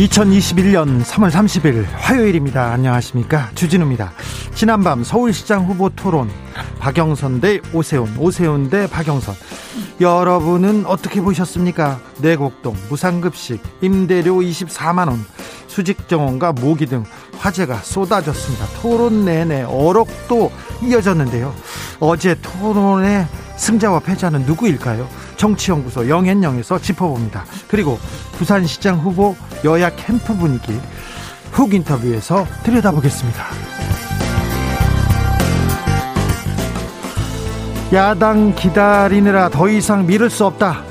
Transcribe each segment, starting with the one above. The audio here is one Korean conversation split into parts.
2021년 3월 30일 화요일입니다. 안녕하십니까. 주진우입니다. 지난밤 서울시장 후보 토론 박영선 대 오세훈, 오세훈 대 박영선. 여러분은 어떻게 보셨습니까? 내곡동, 무상급식, 임대료 24만원, 수직정원과 모기 등 화제가 쏟아졌습니다. 토론 내내 어록도 이어졌는데요. 어제 토론의 승자와 패자는 누구일까요? 정치연구소 영앤영에서 짚어봅니다. 그리고 부산시장 후보 여야 캠프 분위기 훅 인터뷰에서 들여다보겠습니다. 야당 기다리느라 더 이상 미룰 수 없다.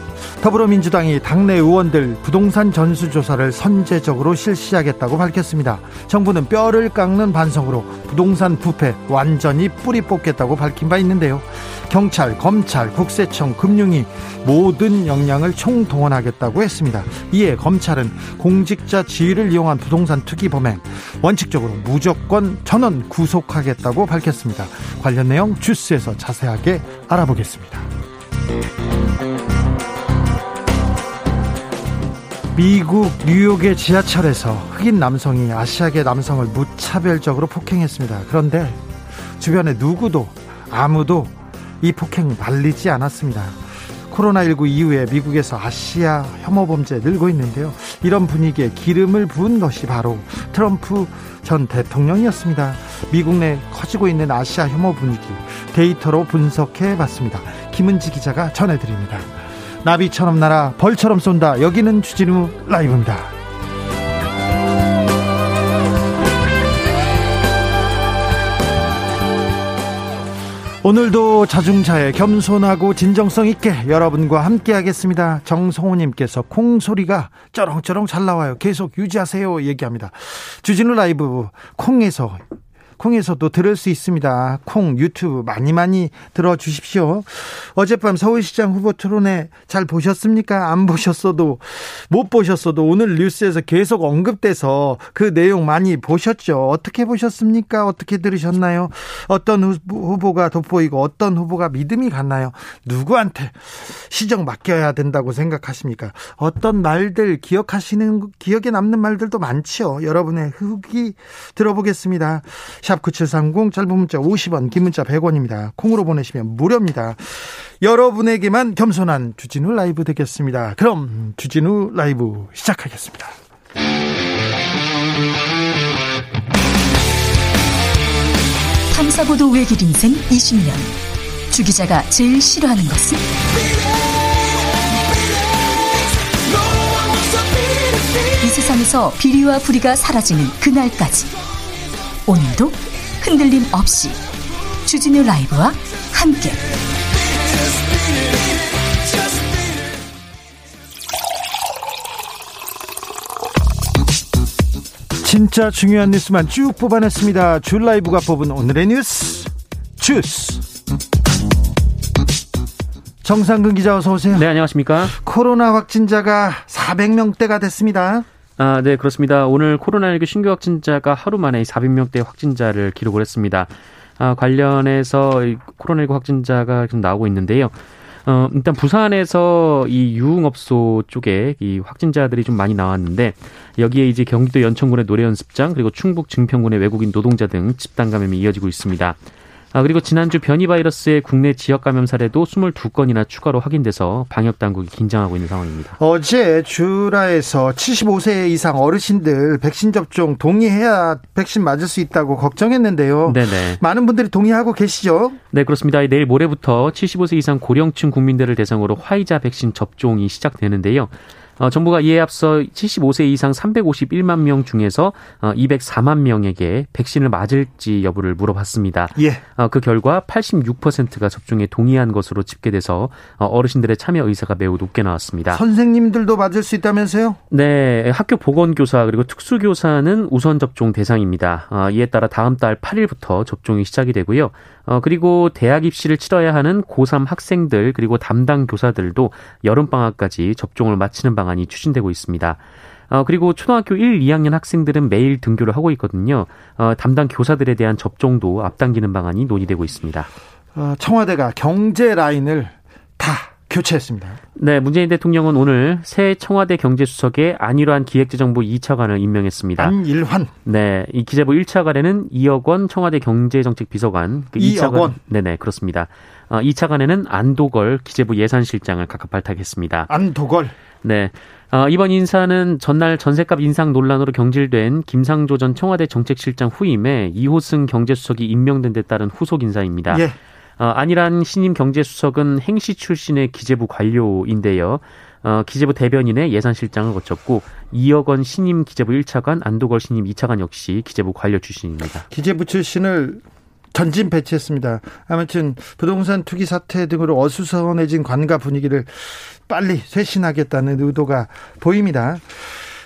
더불어민주당이 당내 의원들 부동산 전수조사를 선제적으로 실시하겠다고 밝혔습니다. 정부는 뼈를 깎는 반성으로 부동산 부패 완전히 뿌리 뽑겠다고 밝힌 바 있는데요. 경찰, 검찰, 국세청, 금융위 모든 역량을 총동원하겠다고 했습니다. 이에 검찰은 공직자 지위를 이용한 부동산 투기 범행 원칙적으로 무조건 전원 구속하겠다고 밝혔습니다. 관련 내용 주스에서 자세하게 알아보겠습니다. 미국 뉴욕의 지하철에서 흑인 남성이 아시아계 남성을 무차별적으로 폭행했습니다. 그런데 주변에 누구도 아무도 이 폭행 말리지 않았습니다. 코로나19 이후에 미국에서 아시아 혐오 범죄 늘고 있는데요. 이런 분위기에 기름을 부은 것이 바로 트럼프 전 대통령이었습니다. 미국 내 커지고 있는 아시아 혐오 분위기 데이터로 분석해 봤습니다. 김은지 기자가 전해드립니다. 나비처럼 날아 벌처럼 쏜다. 여기는 주진우 라이브입니다. 오늘도 자중차에 겸손하고 진정성 있게 여러분과 함께 하겠습니다. 정성호님께서 콩 소리가 쩌렁쩌렁 잘 나와요. 계속 유지하세요. 얘기합니다. 주진우 라이브 콩에서 콩에서도 들을 수 있습니다. 콩 유튜브 많이 많이 들어주십시오. 어젯밤 서울시장 후보 토론회 잘 보셨습니까? 안 보셨어도 못 보셨어도 오늘 뉴스에서 계속 언급돼서 그 내용 많이 보셨죠. 어떻게 보셨습니까? 어떻게 들으셨나요? 어떤 후보가 돋보이고 어떤 후보가 믿음이 갔나요? 누구한테 시정 맡겨야 된다고 생각하십니까? 어떤 말들 기억하시는 기억에 남는 말들도 많죠. 여러분의 후기 들어보겠습니다. 샵 9730 짧은 문자 50원 긴 문자 100원입니다. 콩으로 보내시면 무료입니다. 여러분에게만 겸손한 주진우 라이브 되겠습니다. 그럼 주진우 라이브 시작하겠습니다. 탐사보도 외길 인생 20년 주 기자가 제일 싫어하는 것은? 이 세상에서 비리와 부리가 사라지는 그날까지 오늘도 흔들림 없이 주진우 라이브와 함께 진짜 중요한 뉴스만 쭉 뽑아냈습니다. 줄 라이브가 뽑은 오늘의 뉴스 주스 정상근 기자 어서 오세요. 네 안녕하십니까. 코로나 확진자가 400명대가 됐습니다. 아, 네, 그렇습니다. 오늘 코로나19 신규 확진자가 하루 만에 400명대 확진자를 기록을 했습니다. 아, 관련해서 코로나19 확진자가 좀 나오고 있는데요. 어, 일단 부산에서 이 유흥업소 쪽에 이 확진자들이 좀 많이 나왔는데 여기에 이제 경기도 연천군의 노래 연습장 그리고 충북 증평군의 외국인 노동자 등 집단 감염이 이어지고 있습니다. 아, 그리고 지난주 변이 바이러스의 국내 지역 감염 사례도 22건이나 추가로 확인돼서 방역 당국이 긴장하고 있는 상황입니다. 어제 주라에서 75세 이상 어르신들 백신 접종 동의해야 백신 맞을 수 있다고 걱정했는데요. 네네. 많은 분들이 동의하고 계시죠? 네, 그렇습니다. 내일 모레부터 75세 이상 고령층 국민들을 대상으로 화이자 백신 접종이 시작되는데요. 어, 정부가 이에 앞서 75세 이상 351만 명 중에서 어, 204만 명에게 백신을 맞을지 여부를 물어봤습니다. 예. 어, 그 결과 86%가 접종에 동의한 것으로 집계돼서 어, 어르신들의 참여 의사가 매우 높게 나왔습니다. 선생님들도 맞을 수 있다면서요? 네, 학교 보건교사 그리고 특수교사는 우선 접종 대상입니다. 어, 이에 따라 다음 달 8일부터 접종이 시작이 되고요. 어, 그리고 대학 입시를 치러야 하는 고3 학생들 그리고 담당 교사들도 여름방학까지 접종을 마치는 방안 이 추진되고 있습니다. 어, 그리고 초등학교 1, 2학년 학생들은 매일 등교를 하고 있거든요. 어, 담당 교사들에 대한 접종도 앞당기는 방안이 논의되고 있습니다. 어, 청와대가 경제 라인을 다 교체했습니다. 네, 문재인 대통령은 오늘 새 청와대 경제수석에 안일환 기획재정부 2차관을 임명했습니다. 안일환. 네, 이 기재부 1차관에는 이억원 청와대 경제정책비서관, 그 2억 원. 네네 그렇습니다. 어, 2차관에는 안도걸 기재부 예산실장을 각각 발탁했습니다. 안도걸. 네. 어, 이번 인사는 전날 전셋값 인상 논란으로 경질된 김상조 전 청와대 정책실장 후임에 이호승 경제수석이 임명된 데 따른 후속 인사입니다. 예. 어, 안일한 신임 경제수석은 행시 출신의 기재부 관료인데요. 어, 기재부 대변인의 예산실장을 거쳤고 이억 원 신임 기재부 1차관 안도걸 신임 2차관 역시 기재부 관료 출신입니다. 기재부 출신을 전진 배치했습니다. 아무튼 부동산 투기 사태 등으로 어수선해진 관가 분위기를 빨리 쇄신하겠다는 의도가 보입니다.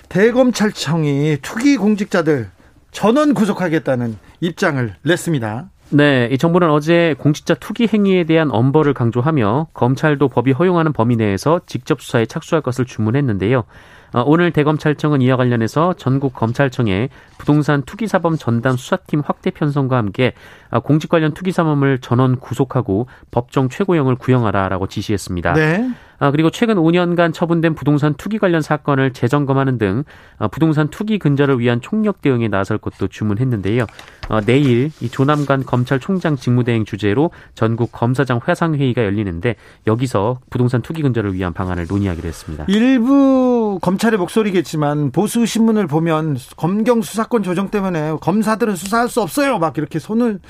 대검찰청이 투기 공직자들 전원 구속하겠다는 입장을 냈습니다. 네, 이 정부는 어제 공직자 투기 행위에 대한 엄벌을 강조하며 검찰도 법이 허용하는 범위 내에서 직접 수사에 착수할 것을 주문했는데요. 어, 오늘 대검찰청은 이와 관련해서 전국 검찰청에 부동산 투기사범 전담 수사팀 확대 편성과 함께 어, 공직 관련 투기사범을 전원 구속하고 법정 최고형을 구형하라라고 지시했습니다. 네. 아, 그리고 최근 5년간 처분된 부동산 투기 관련 사건을 재점검하는 등 어, 부동산 투기 근절을 위한 총력 대응에 나설 것도 주문했는데요. 어, 내일 이 조남관 검찰총장 직무대행 주제로 전국 검사장 회상회의가 열리는데 여기서 부동산 투기 근절을 위한 방안을 논의하기로 했습니다. 일부 검찰의 목소리겠지만 보수 신문을 보면 검경 수사권 조정 때문에 검사들은 수사할 수 없어요. 막 이렇게 손을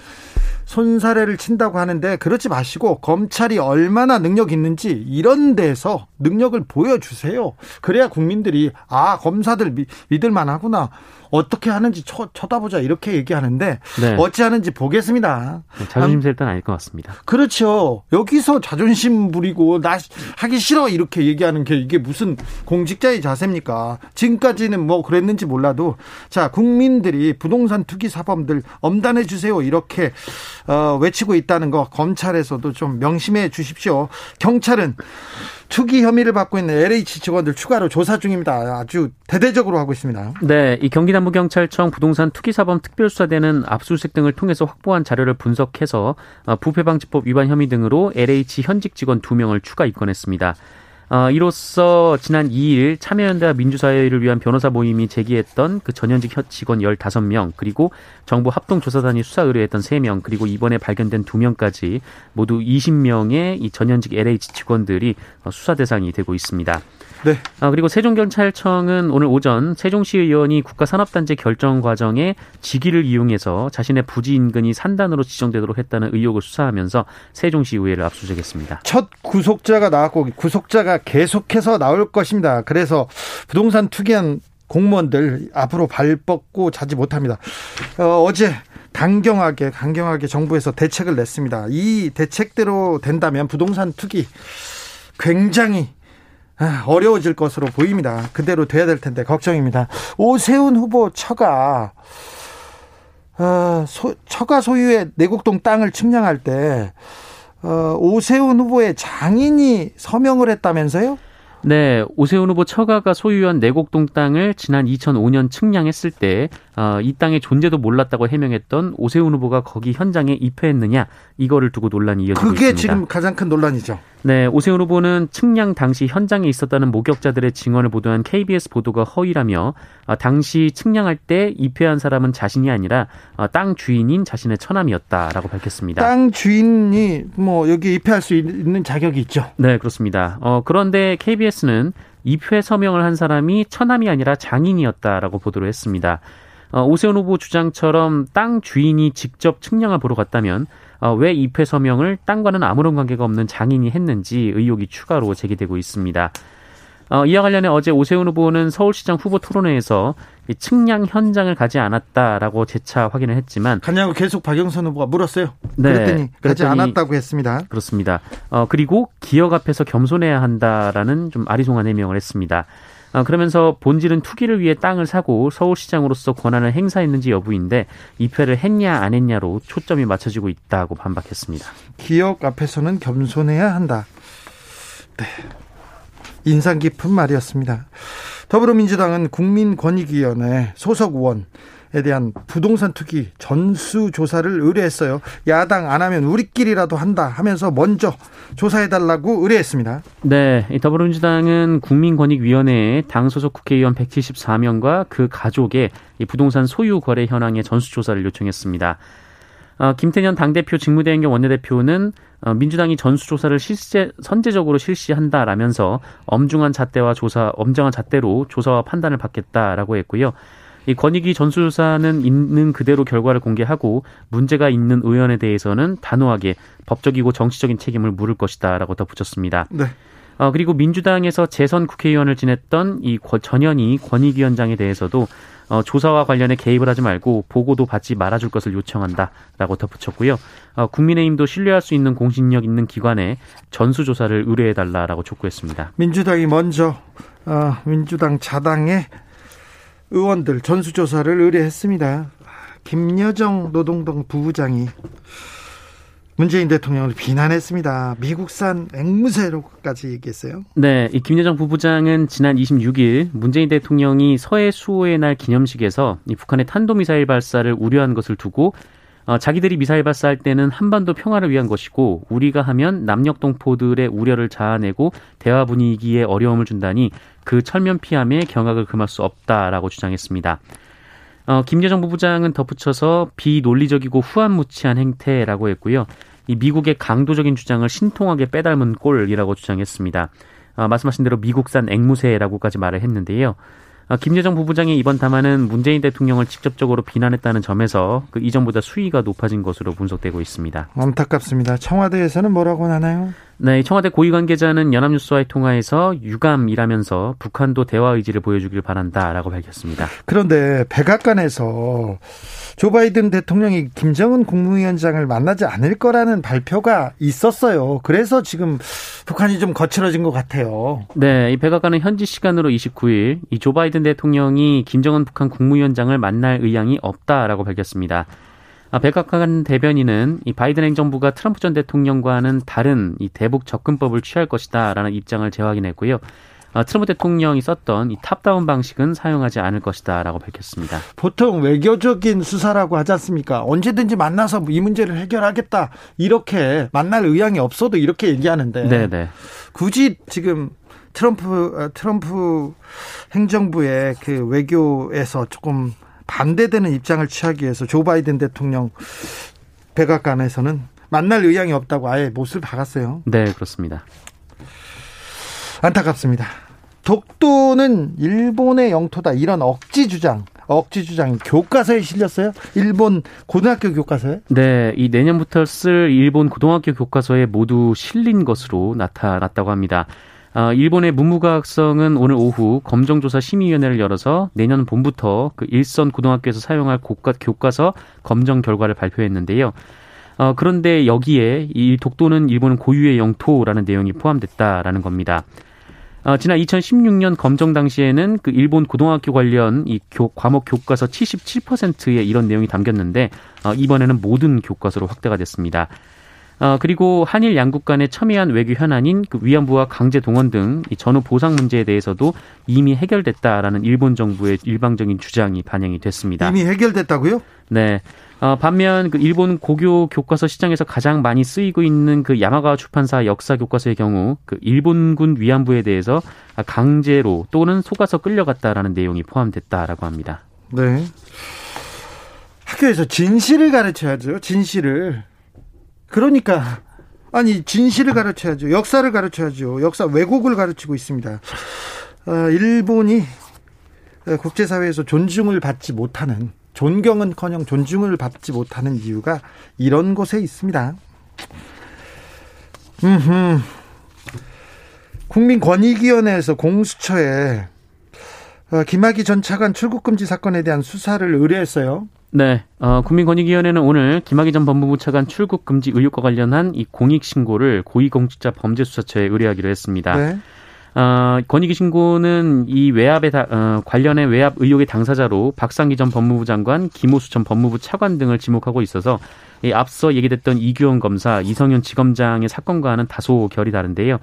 손사래를 친다고 하는데 그렇지 마시고 검찰이 얼마나 능력 있는지 이런 데서 능력을 보여주세요. 그래야 국민들이 아 검사들 믿을 만하구나. 어떻게 하는지 쳐, 쳐다보자 이렇게 얘기하는데 네. 어찌 하는지 보겠습니다. 자존심 셀 때는 아닐 것 같습니다. 그렇죠. 여기서 자존심 부리고 나 하기 싫어 이렇게 얘기하는 게 이게 무슨 공직자의 자세입니까? 지금까지는 뭐 그랬는지 몰라도 자 국민들이 부동산 투기 사범들 엄단해 주세요 이렇게 어, 외치고 있다는 거 검찰에서도 좀 명심해 주십시오. 경찰은 투기 혐의를 받고 있는 LH 직원들 추가로 조사 중입니다. 아주 대대적으로 하고 있습니다. 네, 이 경기 남부경찰청 부동산 투기사범 특별수사대는 압수수색 등을 통해서 확보한 자료를 분석해서 어, 부패방지법 위반 혐의 등으로 LH 현직 직원 2명을 추가 입건했습니다. 어, 이로써 지난 2일 참여연대와 민주사회를 위한 변호사 모임이 제기했던 그 전현직 직원 15명, 그리고 정부 합동조사단이 수사 의뢰했던 3명, 그리고 이번에 발견된 2명까지 모두 20명의 이 전현직 LH 직원들이 어, 수사 대상이 되고 있습니다. 네. 아, 그리고 세종경찰청은 오늘 오전 세종시 의원이 국가산업단지 결정 과정에 직위를 이용해서 자신의 부지 인근이 산단으로 지정되도록 했다는 의혹을 수사하면서 세종시 의회를 압수수색했습니다. 첫 구속자가 나왔고 구속자가 계속해서 나올 것입니다. 그래서 부동산 투기한 공무원들 앞으로 발 뻗고 자지 못합니다. 어, 어제 강경하게 강경하게 정부에서 대책을 냈습니다. 이 대책대로 된다면 부동산 투기 굉장히 아, 어려워질 것으로 보입니다. 그대로 돼야 될 텐데 걱정입니다. 오세훈 후보 처가 어, 소, 처가 소유의 내곡동 땅을 측량할 때 어, 오세훈 후보의 장인이 서명을 했다면서요? 네, 오세훈 후보 처가가 소유한 내곡동 땅을 지난 2005년 측량했을 때, 어, 이 땅의 존재도 몰랐다고 해명했던 오세훈 후보가 거기 현장에 입회했느냐, 이거를 두고 논란이 이어지고 그게 있습니다. 지금 가장 큰 논란이죠. 네, 오세훈 후보는 측량 당시 현장에 있었다는 목격자들의 증언을 보도한 KBS 보도가 허위라며 어, 당시 측량할 때 입회한 사람은 자신이 아니라 어, 땅 주인인 자신의 처남이었다라고 밝혔습니다. 땅 주인이 뭐 여기 입회할 수 있는 자격이 있죠. 네, 그렇습니다. 어, 그런데 KBS는 입회 서명을 한 사람이 처남이 아니라 장인이었다라고 보도를 했습니다. 어, 오세훈 후보 주장처럼 땅 주인이 직접 측량을 보러 갔다면 어, 왜 입회 서명을 땅과는 아무런 관계가 없는 장인이 했는지 의혹이 추가로 제기되고 있습니다. 어, 이와 관련해 어제 오세훈 후보는 서울시장 후보 토론회에서 이 측량 현장을 가지 않았다라고 재차 확인을 했지만 갔냐고 계속 박영선 후보가 물었어요. 네, 그랬더니 가지 않았다고 했습니다. 그렇습니다. 어, 그리고 기억 앞에서 겸손해야 한다라는 좀 아리송한 해명을 했습니다. 어, 그러면서 본질은 투기를 위해 땅을 사고 서울시장으로서 권한을 행사했는지 여부인데 입회를 했냐 안 했냐로 초점이 맞춰지고 있다고 반박했습니다. 기억 앞에서는 겸손해야 한다. 네. 인상 깊은 말이었습니다. 더불어민주당은 국민권익위원회 소속 의원 에 대한 부동산 투기 전수 조사를 의뢰했어요. 야당 안 하면 우리끼리라도 한다 하면서 먼저 조사해 달라고 의뢰했습니다. 네, 더불어민주당은 국민권익위원회에 당 소속 국회의원 174명과 그 가족의 부동산 소유 거래 현황의 전수 조사를 요청했습니다. 어, 김태년 당대표 직무대행경 원내대표는 어, 민주당이 전수조사를 실제 선제적으로 실시한다라면서 엄중한 잣대와 조사, 엄정한 잣대로 조사와 판단을 받겠다라고 했고요. 이 권익위 전수조사는 있는 그대로 결과를 공개하고 문제가 있는 의원에 대해서는 단호하게 법적이고 정치적인 책임을 물을 것이다라고 덧붙였습니다. 네. 어, 그리고 민주당에서 재선 국회의원을 지냈던 이 전현희 권익위원장에 대해서도 어, 조사와 관련해 개입을 하지 말고 보고도 받지 말아줄 것을 요청한다라고 덧붙였고요. 어, 국민의힘도 신뢰할 수 있는 공신력 있는 기관에 전수조사를 의뢰해달라라고 촉구했습니다. 민주당이 먼저 어, 민주당 자당의 의원들 전수조사를 의뢰했습니다. 김여정 노동당 부부장이 문재인 대통령을 비난했습니다. 미국산 앵무새로까지 얘기했어요. 네, 이 김여정 부부장은 지난 26일 문재인 대통령이 서해 수호의 날 기념식에서 이 북한의 탄도미사일 발사를 우려한 것을 두고 어, 자기들이 미사일 발사할 때는 한반도 평화를 위한 것이고 우리가 하면 남녘 동포들의 우려를 자아내고 대화 분위기에 어려움을 준다니 그 철면 피함에 경악을 금할 수 없다라고 주장했습니다. 어, 김여정 부부장은 덧붙여서 비논리적이고 후한무치한 행태라고 했고요. 이 미국의 강도적인 주장을 신통하게 빼닮은 꼴이라고 주장했습니다. 어, 말씀하신 대로 미국산 앵무새라고까지 말을 했는데요. 어, 김여정 부부장의 이번 담화는 문재인 대통령을 직접적으로 비난했다는 점에서 그 이전보다 수위가 높아진 것으로 분석되고 있습니다. 안타깝습니다. 청와대에서는 뭐라고 하나요? 네, 청와대 고위 관계자는 연합뉴스와의 통화에서 유감이라면서 북한도 대화 의지를 보여주길 바란다라고 밝혔습니다. 그런데 백악관에서 조 바이든 대통령이 김정은 국무위원장을 만나지 않을 거라는 발표가 있었어요. 그래서 지금 북한이 좀 거칠어진 것 같아요. 네, 이 백악관은 현지 시간으로 29일 이 조 바이든 대통령이 김정은 북한 국무위원장을 만날 의향이 없다라고 밝혔습니다. 아, 백악관 대변인은 이 바이든 행정부가 트럼프 전 대통령과는 다른 이 대북 접근법을 취할 것이다라는 입장을 재확인했고요. 아, 트럼프 대통령이 썼던 이 top-down 방식은 사용하지 않을 것이다라고 밝혔습니다. 보통 외교적인 수사라고 하지 않습니까? 언제든지 만나서 이 문제를 해결하겠다 이렇게 만날 의향이 없어도 이렇게 얘기하는데 네네. 굳이 지금 트럼프 아, 트럼프 행정부의 그 외교에서 조금 반대되는 입장을 취하기 위해서 조 바이든 대통령 백악관에서는 만날 의향이 없다고 아예 못을 박았어요. 네, 그렇습니다. 안타깝습니다. 독도는 일본의 영토다 이런 억지 주장 억지 주장이 교과서에 실렸어요? 일본 고등학교 교과서에? 네, 이 내년부터 쓸 일본 고등학교 교과서에 모두 실린 것으로 나타났다고 합니다. 어, 일본의 문무과학성은 오늘 오후 검정조사 심의위원회를 열어서 내년 봄부터 그 일선 고등학교에서 사용할 고가, 교과서 검정 결과를 발표했는데요. 어, 그런데 여기에 이 독도는 일본 고유의 영토라는 내용이 포함됐다라는 겁니다. 어, 지난 2016년 검정 당시에는 그 일본 고등학교 관련 이 교, 과목 교과서 77%에 이런 내용이 담겼는데 어, 이번에는 모든 교과서로 확대가 됐습니다. 어, 그리고 한일 양국 간의 첨예한 외교 현안인 그 위안부와 강제 동원 등 전후 보상 문제에 대해서도 이미 해결됐다라는 일본 정부의 일방적인 주장이 반영이 됐습니다. 이미 해결됐다고요? 네. 어, 반면 그 일본 고교 교과서 시장에서 가장 많이 쓰이고 있는 그 야마가와 출판사 역사 교과서의 경우 그 일본군 위안부에 대해서 강제로 또는 속아서 끌려갔다라는 내용이 포함됐다라고 합니다. 네. 학교에서 진실을 가르쳐야죠. 진실을. 그러니까 아니 진실을 가르쳐야죠. 역사를 가르쳐야죠. 역사 왜곡을 가르치고 있습니다. 어, 일본이 국제사회에서 존중을 받지 못하는 존경은커녕 존중을 받지 못하는 이유가 이런 곳에 있습니다. 음흠. 국민권익위원회에서 공수처에 어, 김학의 전 차관 출국 금지 사건에 대한 수사를 의뢰했어요. 네, 어, 국민권익위원회는 오늘 김학의 전 법무부 차관 출국 금지 의혹과 관련한 이 공익 신고를 고위공직자 범죄수사처에 의뢰하기로 했습니다. 네. 어, 권익위 신고는 이 외압에 다, 어, 관련해 외압 의혹의 당사자로 박상기 전 법무부 장관, 김호수 전 법무부 차관 등을 지목하고 있어서 이 앞서 얘기됐던 이규원 검사, 이성윤 지검장의 사건과는 다소 결이 다른데요.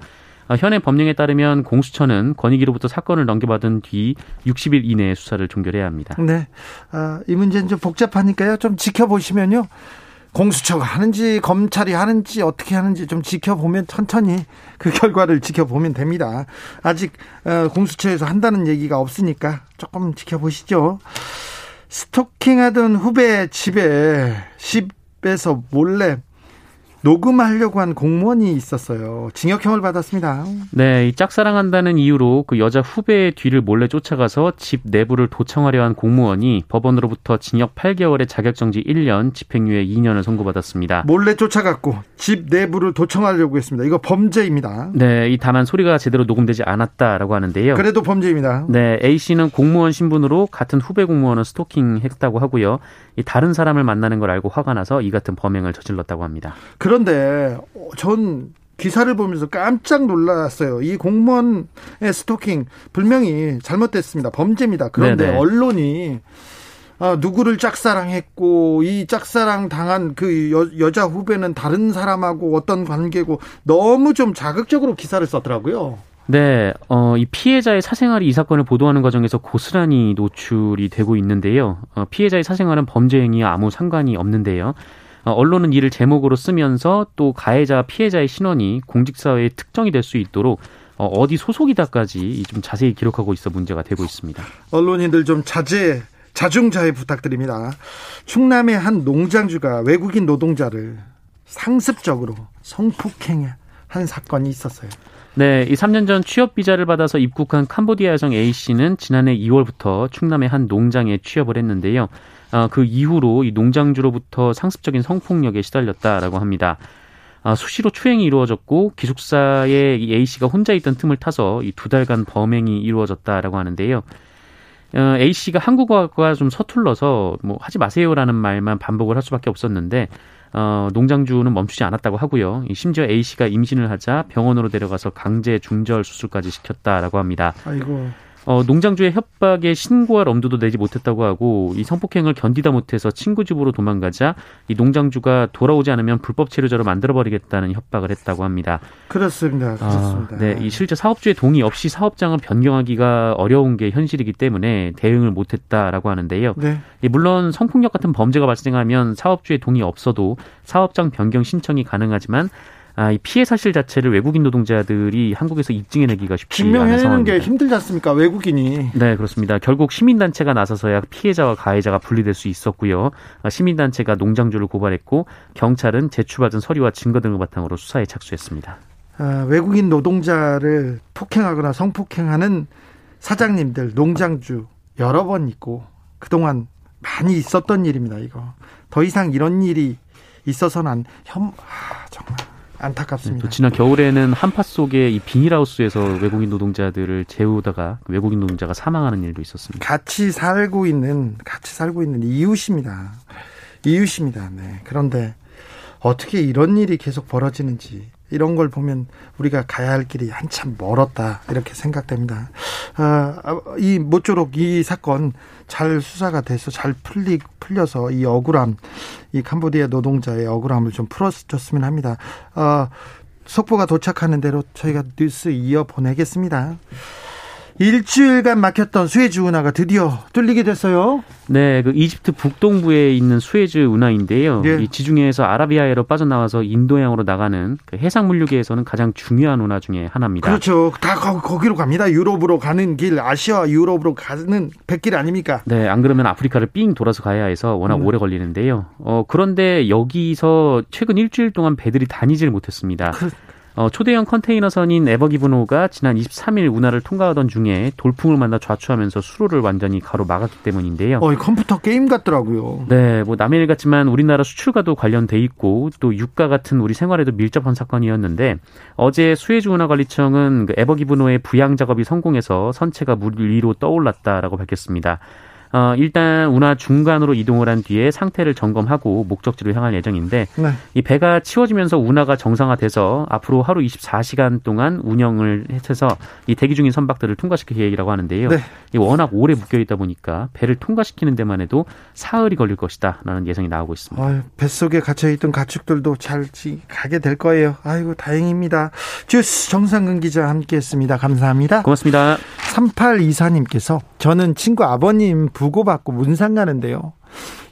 어, 현행 법령에 따르면 공수처는 권익위로부터 사건을 넘겨받은 뒤 60일 이내에 수사를 종결해야 합니다. 네. 아, 이 문제는 좀 복잡하니까요. 좀 지켜보시면요. 공수처가 하는지 검찰이 하는지 어떻게 하는지 좀 지켜보면 천천히 그 결과를 지켜보면 됩니다. 아직 어, 공수처에서 한다는 얘기가 없으니까 조금 지켜보시죠. 스토킹하던 후배 집에 집에서 몰래 녹음하려고 한 공무원이 있었어요. 징역형을 받았습니다. 네, 이 짝사랑한다는 이유로 그 여자 후배의 뒤를 몰래 쫓아가서 집 내부를 도청하려 한 공무원이 법원으로부터 징역 8개월에 자격정지 1년, 집행유예 2년을 선고받았습니다. 몰래 쫓아갔고 집 내부를 도청하려고 했습니다. 이거 범죄입니다. 네, 이 다만 소리가 제대로 녹음되지 않았다라고 하는데요. 그래도 범죄입니다. 네, A 씨는 공무원 신분으로 같은 후배 공무원을 스토킹했다고 하고요. 이 다른 사람을 만나는 걸 알고 화가 나서 이 같은 범행을 저질렀다고 합니다. 그 런데 전 기사를 보면서 깜짝 놀랐어요. 이 공무원의 스토킹 분명히 잘못됐습니다. 범죄입니다. 그런데 네네. 언론이 아, 누구를 짝사랑했고 이 짝사랑 당한 그 여, 여자 후배는 다른 사람하고 어떤 관계고 너무 좀 자극적으로 기사를 썼더라고요. 네, 어, 이 피해자의 사생활이 이 사건을 보도하는 과정에서 고스란히 노출이 되고 있는데요. 어, 피해자의 사생활은 범죄 행위와 아무 상관이 없는데요. 어, 언론은 이를 제목으로 쓰면서 또 가해자 피해자의 신원이 공직사회에 특정이 될 수 있도록 어, 어디 소속이다까지 좀 자세히 기록하고 있어 문제가 되고 있습니다. 언론인들 좀 자제 자중자애 부탁드립니다. 충남의 한 농장주가 외국인 노동자를 상습적으로 성폭행한 사건이 있었어요. 네, 이 3년 전 취업 비자를 받아서 입국한 캄보디아 여성 A 씨는 지난해 2월부터 충남의 한 농장에 취업을 했는데요. 어, 그 이후로 이 농장주로부터 상습적인 성폭력에 시달렸다라고 합니다. 아, 수시로 추행이 이루어졌고 기숙사에 이 A 씨가 혼자 있던 틈을 타서 이 두 달간 범행이 이루어졌다라고 하는데요. 어, A 씨가 한국어가 좀 서툴러서 뭐 하지 마세요라는 말만 반복을 할 수밖에 없었는데 어, 농장주는 멈추지 않았다고 하고요. 심지어 A 씨가 임신을 하자 병원으로 데려가서 강제 중절 수술까지 시켰다라고 합니다. 아이고. 어, 농장주의 협박에 신고할 엄두도 내지 못했다고 하고 이 성폭행을 견디다 못해서 친구 집으로 도망가자 이 농장주가 돌아오지 않으면 불법 체류자로 만들어버리겠다는 협박을 했다고 합니다. 그렇습니다. 그렇습니다. 아, 네, 이 실제 사업주의 동의 없이 사업장을 변경하기가 어려운 게 현실이기 때문에 대응을 못했다라고 하는데요. 네. 물론 성폭력 같은 범죄가 발생하면 사업주의 동의 없어도 사업장 변경 신청이 가능하지만 아, 이 피해 사실 자체를 외국인 노동자들이 한국에서 입증해내기가 쉽지 않은 상황입니다. 게 힘들지 않습니까? 외국인이. 네, 그렇습니다. 결국 시민단체가 나서서야 피해자와 가해자가 분리될 수 있었고요. 아, 시민단체가 농장주를 고발했고 경찰은 제출받은 서류와 증거 등을 바탕으로 수사에 착수했습니다. 아, 외국인 노동자를 폭행하거나 성폭행하는 사장님들, 농장주 여러 번 있고 그동안 많이 있었던 일입니다. 이거 더 이상 이런 일이 있어서는 혐 아, 정말 안타깝습니다. 또 지난 겨울에는 한파 속에 이 비닐하우스에서 외국인 노동자들을 재우다가 외국인 노동자가 사망하는 일도 있었습니다. 같이 살고 있는 같이 살고 있는 이웃입니다. 이웃입니다. 네. 그런데 어떻게 이런 일이 계속 벌어지는지 이런 걸 보면 우리가 가야 할 길이 한참 멀었다 이렇게 생각됩니다. 아, 이 모쪼록 이 사건 잘 수사가 돼서 잘 풀리 풀려서 이 억울함, 이 캄보디아 노동자의 억울함을 좀 풀어줬으면 합니다. 아, 속보가 도착하는 대로 저희가 뉴스 이어 보내겠습니다. 일주일간 막혔던 수에즈 운하가 드디어 뚫리게 됐어요. 네, 그 이집트 북동부에 있는 수에즈 운하인데요. 예. 이 지중해에서 아라비아해로 빠져나와서 인도양으로 나가는 그 해상 물류계에서는 가장 중요한 운하 중에 하나입니다. 그렇죠. 다 거 기로 갑니다. 유럽으로 가는 길, 아시아 유럽으로 가는 백길 아닙니까? 네, 안 그러면 아프리카를 삥 돌아서 가야 해서 워낙 음. 오래 걸리는데요. 어, 그런데 여기서 최근 일주일 동안 배들이 다니질 못했습니다. 그... 어, 초대형 컨테이너선인 에버기브노가 지난 23일 운하를 통과하던 중에 돌풍을 만나 좌초하면서 수로를 완전히 가로막았기 때문인데요. 어, 컴퓨터 게임 같더라고요. 네, 뭐 남의 일 같지만 우리나라 수출과도 관련돼 있고 또 유가 같은 우리 생활에도 밀접한 사건이었는데 어제 수에즈 운하관리청은 그 에버기브노의 부양 작업이 성공해서 선체가 물 위로 떠올랐다라고 밝혔습니다. 어, 일단 운하 중간으로 이동을 한 뒤에 상태를 점검하고 목적지로 향할 예정인데 네. 이 배가 치워지면서 운하가 정상화돼서 앞으로 하루 24시간 동안 운영을 해서 이 대기 중인 선박들을 통과시킬 계획이라고 하는데요. 네. 이 워낙 오래 묶여 있다 보니까 배를 통과시키는 데만 해도 사흘이 걸릴 것이다라는 예상이 나오고 있습니다. 아유, 뱃속에 갇혀 있던 가축들도 잘 가게 될 거예요. 아이고 다행입니다. 주스 정상근 기자 함께했습니다. 감사합니다. 고맙습니다. 3824님께서 저는 친구 아버님 부 고받고 문상 가는데요.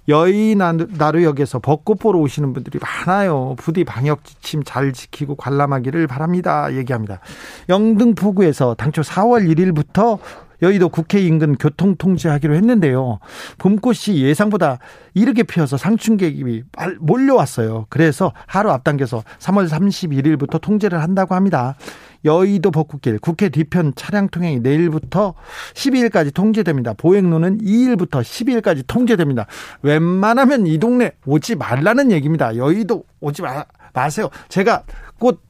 여의나루역에서 벚꽃 보러 오시는 분들이 많아요. 부디 방역 지침 잘 지키고 관람하기를 바랍니다. 얘기합니다. 영등포구에서 당초 4월 1일부터 여의도 국회 인근 교통 통제하기로 했는데요. 봄꽃이 예상보다 이르게 피어서 상춘객이 몰려왔어요. 그래서 하루 앞당겨서 3월 31일부터 통제를 한다고 합니다. 여의도 벚꽃길 국회 뒤편 차량 통행이 내일부터 12일까지 통제됩니다. 보행로는 2일부터 12일까지 통제됩니다. 웬만하면 이 동네 오지 말라는 얘기입니다. 여의도 오지 마, 마세요. 제가 꽃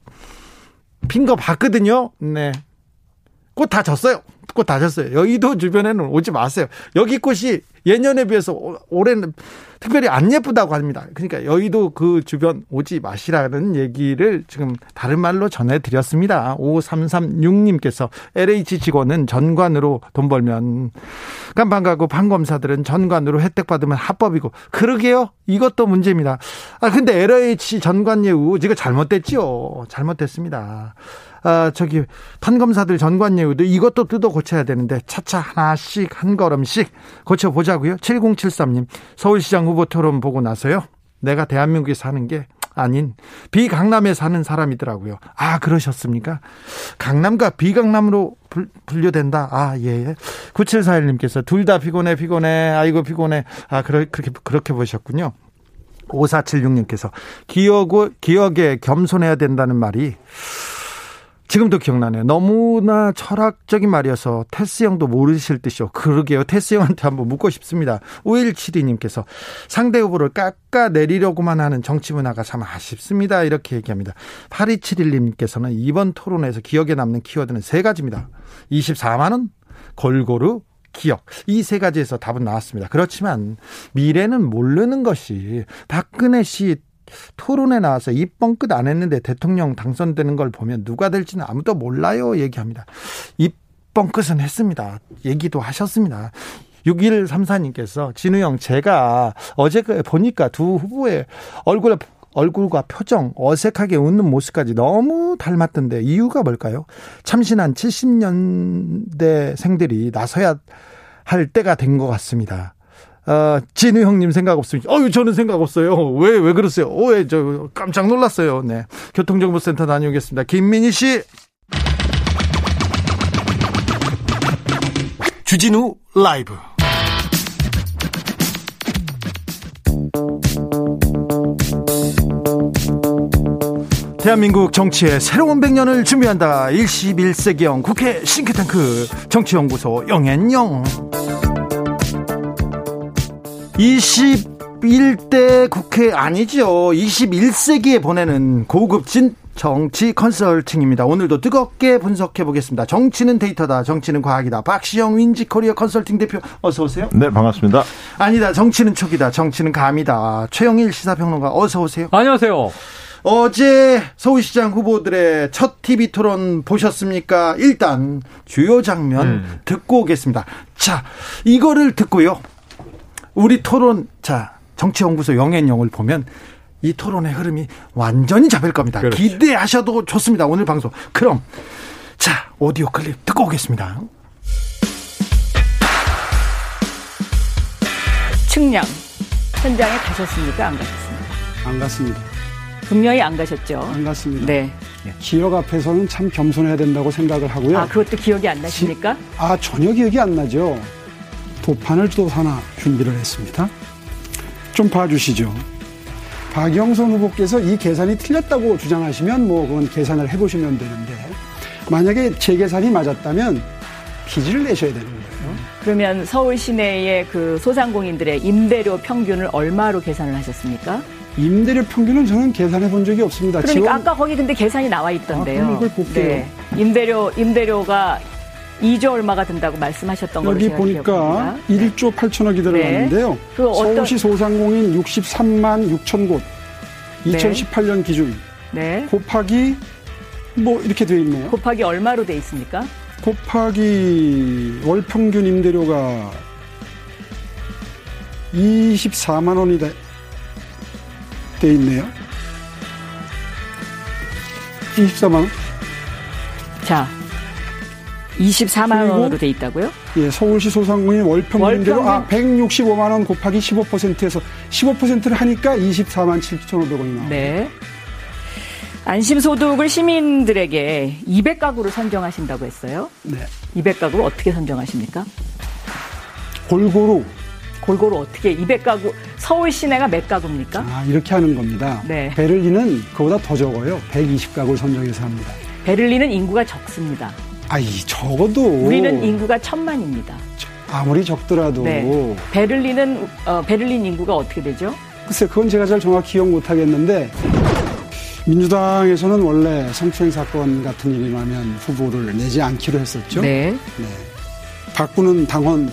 핀 거 봤거든요. 네. 꽃 다 졌어요. 꽃다 졌어요. 여의도 주변에는 오지 마세요. 여기 꽃이 예년에 비해서 올해는 특별히 안 예쁘다고 합니다. 그러니까 여의도 그 주변 오지 마시라는 얘기를 지금 다른 말로 전해드렸습니다. 5336님께서 LH 직원은 전관으로 돈 벌면 깜방 가고 판검사들은 전관으로 혜택 받으면 합법이고 그러게요. 이것도 문제입니다. 아 근데 LH 전관 예우 이거 잘못됐지요. 잘못됐습니다. 아, 저기 판검사들 전관 예우도 이것도 뜯어 고쳐야 되는데 차차 하나씩 한 걸음씩 고쳐 보자고요. 7073님 서울시장 후보 토론 보고 나서요. 내가 대한민국에 사는 게 아닌 비강남에 사는 사람이더라고요. 아 그러셨습니까? 강남과 비강남으로 분류된다. 아 예. 9741님께서 둘 다 피곤해 피곤해 아이고 피곤해 아 그렇게 그렇게 보셨군요. 5476님께서 기억 기억에 겸손해야 된다는 말이 지금도 기억나네요. 너무나 철학적인 말이어서 테스 형도 모르실 듯이요. 그러게요. 테스 형한테 한번 묻고 싶습니다. 5172님께서 상대 후보를 깎아내리려고만 하는 정치 문화가 참 아쉽습니다. 이렇게 얘기합니다. 8271님께서는 이번 토론에서 기억에 남는 키워드는 세 가지입니다. 24만원, 골고루, 기억. 이 세 가지에서 답은 나왔습니다. 그렇지만 미래는 모르는 것이 박근혜 씨 토론에 나와서 입번 끝 안 했는데 대통령 당선되는 걸 보면 누가 될지는 아무도 몰라요 얘기합니다. 입번 끝은 했습니다. 얘기도 하셨습니다. 6134님께서 진우형 제가 어제 그 보니까 두 후보의 얼굴 얼굴과 표정, 어색하게 웃는 모습까지 너무 닮았던데 이유가 뭘까요? 참신한 70년대 생들이 나서야 할 때가 된 것 같습니다. 아, 진우 형님 생각 없습니까? 어유 저는 생각 없어요. 왜, 왜 그러세요? 어, 왜, 저, 깜짝 놀랐어요. 네. 교통정보센터 다녀오겠습니다. 김민희 씨. 주진우 라이브. 대한민국 정치의 새로운 100년을 준비한다. 21세기형 국회 싱크탱크 정치연구소 영앤영. 21대 국회 아니죠. 21세기에 보내는 고급진 정치 컨설팅입니다. 오늘도 뜨겁게 분석해 보겠습니다. 정치는 데이터다. 정치는 과학이다. 박시영 윈지 코리아 컨설팅 대표 어서 오세요. 네, 반갑습니다. 아니다. 정치는 촉이다. 정치는 감이다. 최영일 시사평론가 어서 오세요. 안녕하세요. 어제 서울시장 후보들의 첫 TV 토론 보셨습니까? 일단 주요 장면 음. 듣고 오겠습니다. 자, 이거를 듣고요. 우리 토론 자 정치연구소 영앤영을 보면 이 토론의 흐름이 완전히 잡힐 겁니다. 그렇죠. 기대하셔도 좋습니다. 오늘 방송. 그럼 자 오디오 클립 듣고 오겠습니다. 측량 현장에 가셨습니까? 안 가셨습니까? 안 갔습니다. 분명히 안 가셨죠. 안 갔습니다. 네. 기억 앞에서는 참 겸손해야 된다고 생각을 하고요. 아 그것도 기억이 안 나십니까? 지, 아 전혀 기억이 안 나죠. 도판을 또 하나 준비를 했습니다. 좀 봐주시죠. 박영선 후보께서 이 계산이 틀렸다고 주장하시면 뭐 그건 계산을 해보시면 되는데 만약에 제 계산이 맞았다면 빚을 내셔야 되는 거예요. 그러면 서울 시내의 그 소상공인들의 임대료 평균을 얼마로 계산을 하셨습니까? 임대료 평균은 저는 계산해 본 적이 없습니다. 그러니까 지원- 아까 거기 근데 계산이 나와 있던데요. 아, 그럼 이걸 볼게요. 네. 임대료 임대료가 2조 얼마가 든다고 말씀하셨던 걸로 여기 보니까 기억합니다. 1조 8천억이 들어갔는데요. 그 어떤- 서울시 소상공인 63만 6천 곳. 네. 2018년 기준 네. 곱하기 뭐 이렇게 돼 있네요. 곱하기 얼마로 돼 있습니까? 곱하기 월 평균 임대료가 24만 원이 돼, 돼 있네요. 24만 원? 자. 24만 그리고 원으로 돼 있다고요? 예, 서울시 소상공인 월 평균 월 임대료 아 평균- 165만 원 곱하기 15%에서 15%를 하니까 24만 7,500원이 나와요. 네. 안심소득을 시민들에게 200가구를 선정하신다고 했어요. 네. 200가구를 어떻게 선정하십니까? 골고루 골고루 어떻게 200가구 서울 시내가 몇 가구입니까? 아, 이렇게 하는 겁니다. 네. 베를린은 그보다 더 적어요. 120가구를 선정해서 합니다. 베를린은 인구가 적습니다. 아이 적어도 우리는 인구가 천만입니다. 아무리 적더라도 네. 베를린은 어, 베를린 인구가 어떻게 되죠? 글쎄 그건 제가 잘 정확히 기억 못 하겠는데 민주당에서는 원래 성추행 사건 같은 일이 나면 후보를 내지 않기로 했었죠. 네. 네. 바꾸는 당원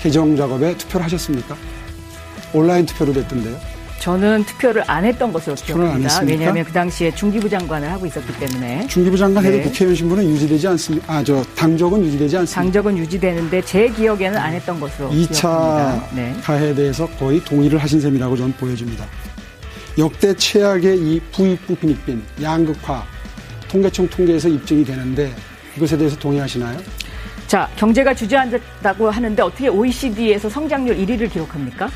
개정 작업에 투표를 하셨습니까? 온라인 투표로 됐던데요. 저는 투표를 안 했던 것으로 기억합니다. 왜냐하면 그 당시에 중기부 장관을 하고 있었기 때문에 중기부 장관 해도 네. 국회의원 신분은 유지되지 않습니다. 아, 저 당적은 유지되지 않습니다. 당적은 유지되는데 제 기억에는 안 했던 것으로 2차 기억합니다. 네. 가해에 대해서 거의 동의를 하신 셈이라고 저는 보여집니다. 역대 최악의 이 부익부 빈익빈, 양극화, 통계청 통계에서 입증이 되는데 이것에 대해서 동의하시나요? 자, 경제가 주저앉았다고 하는데 어떻게 OECD에서 성장률 1위를 기록합니까?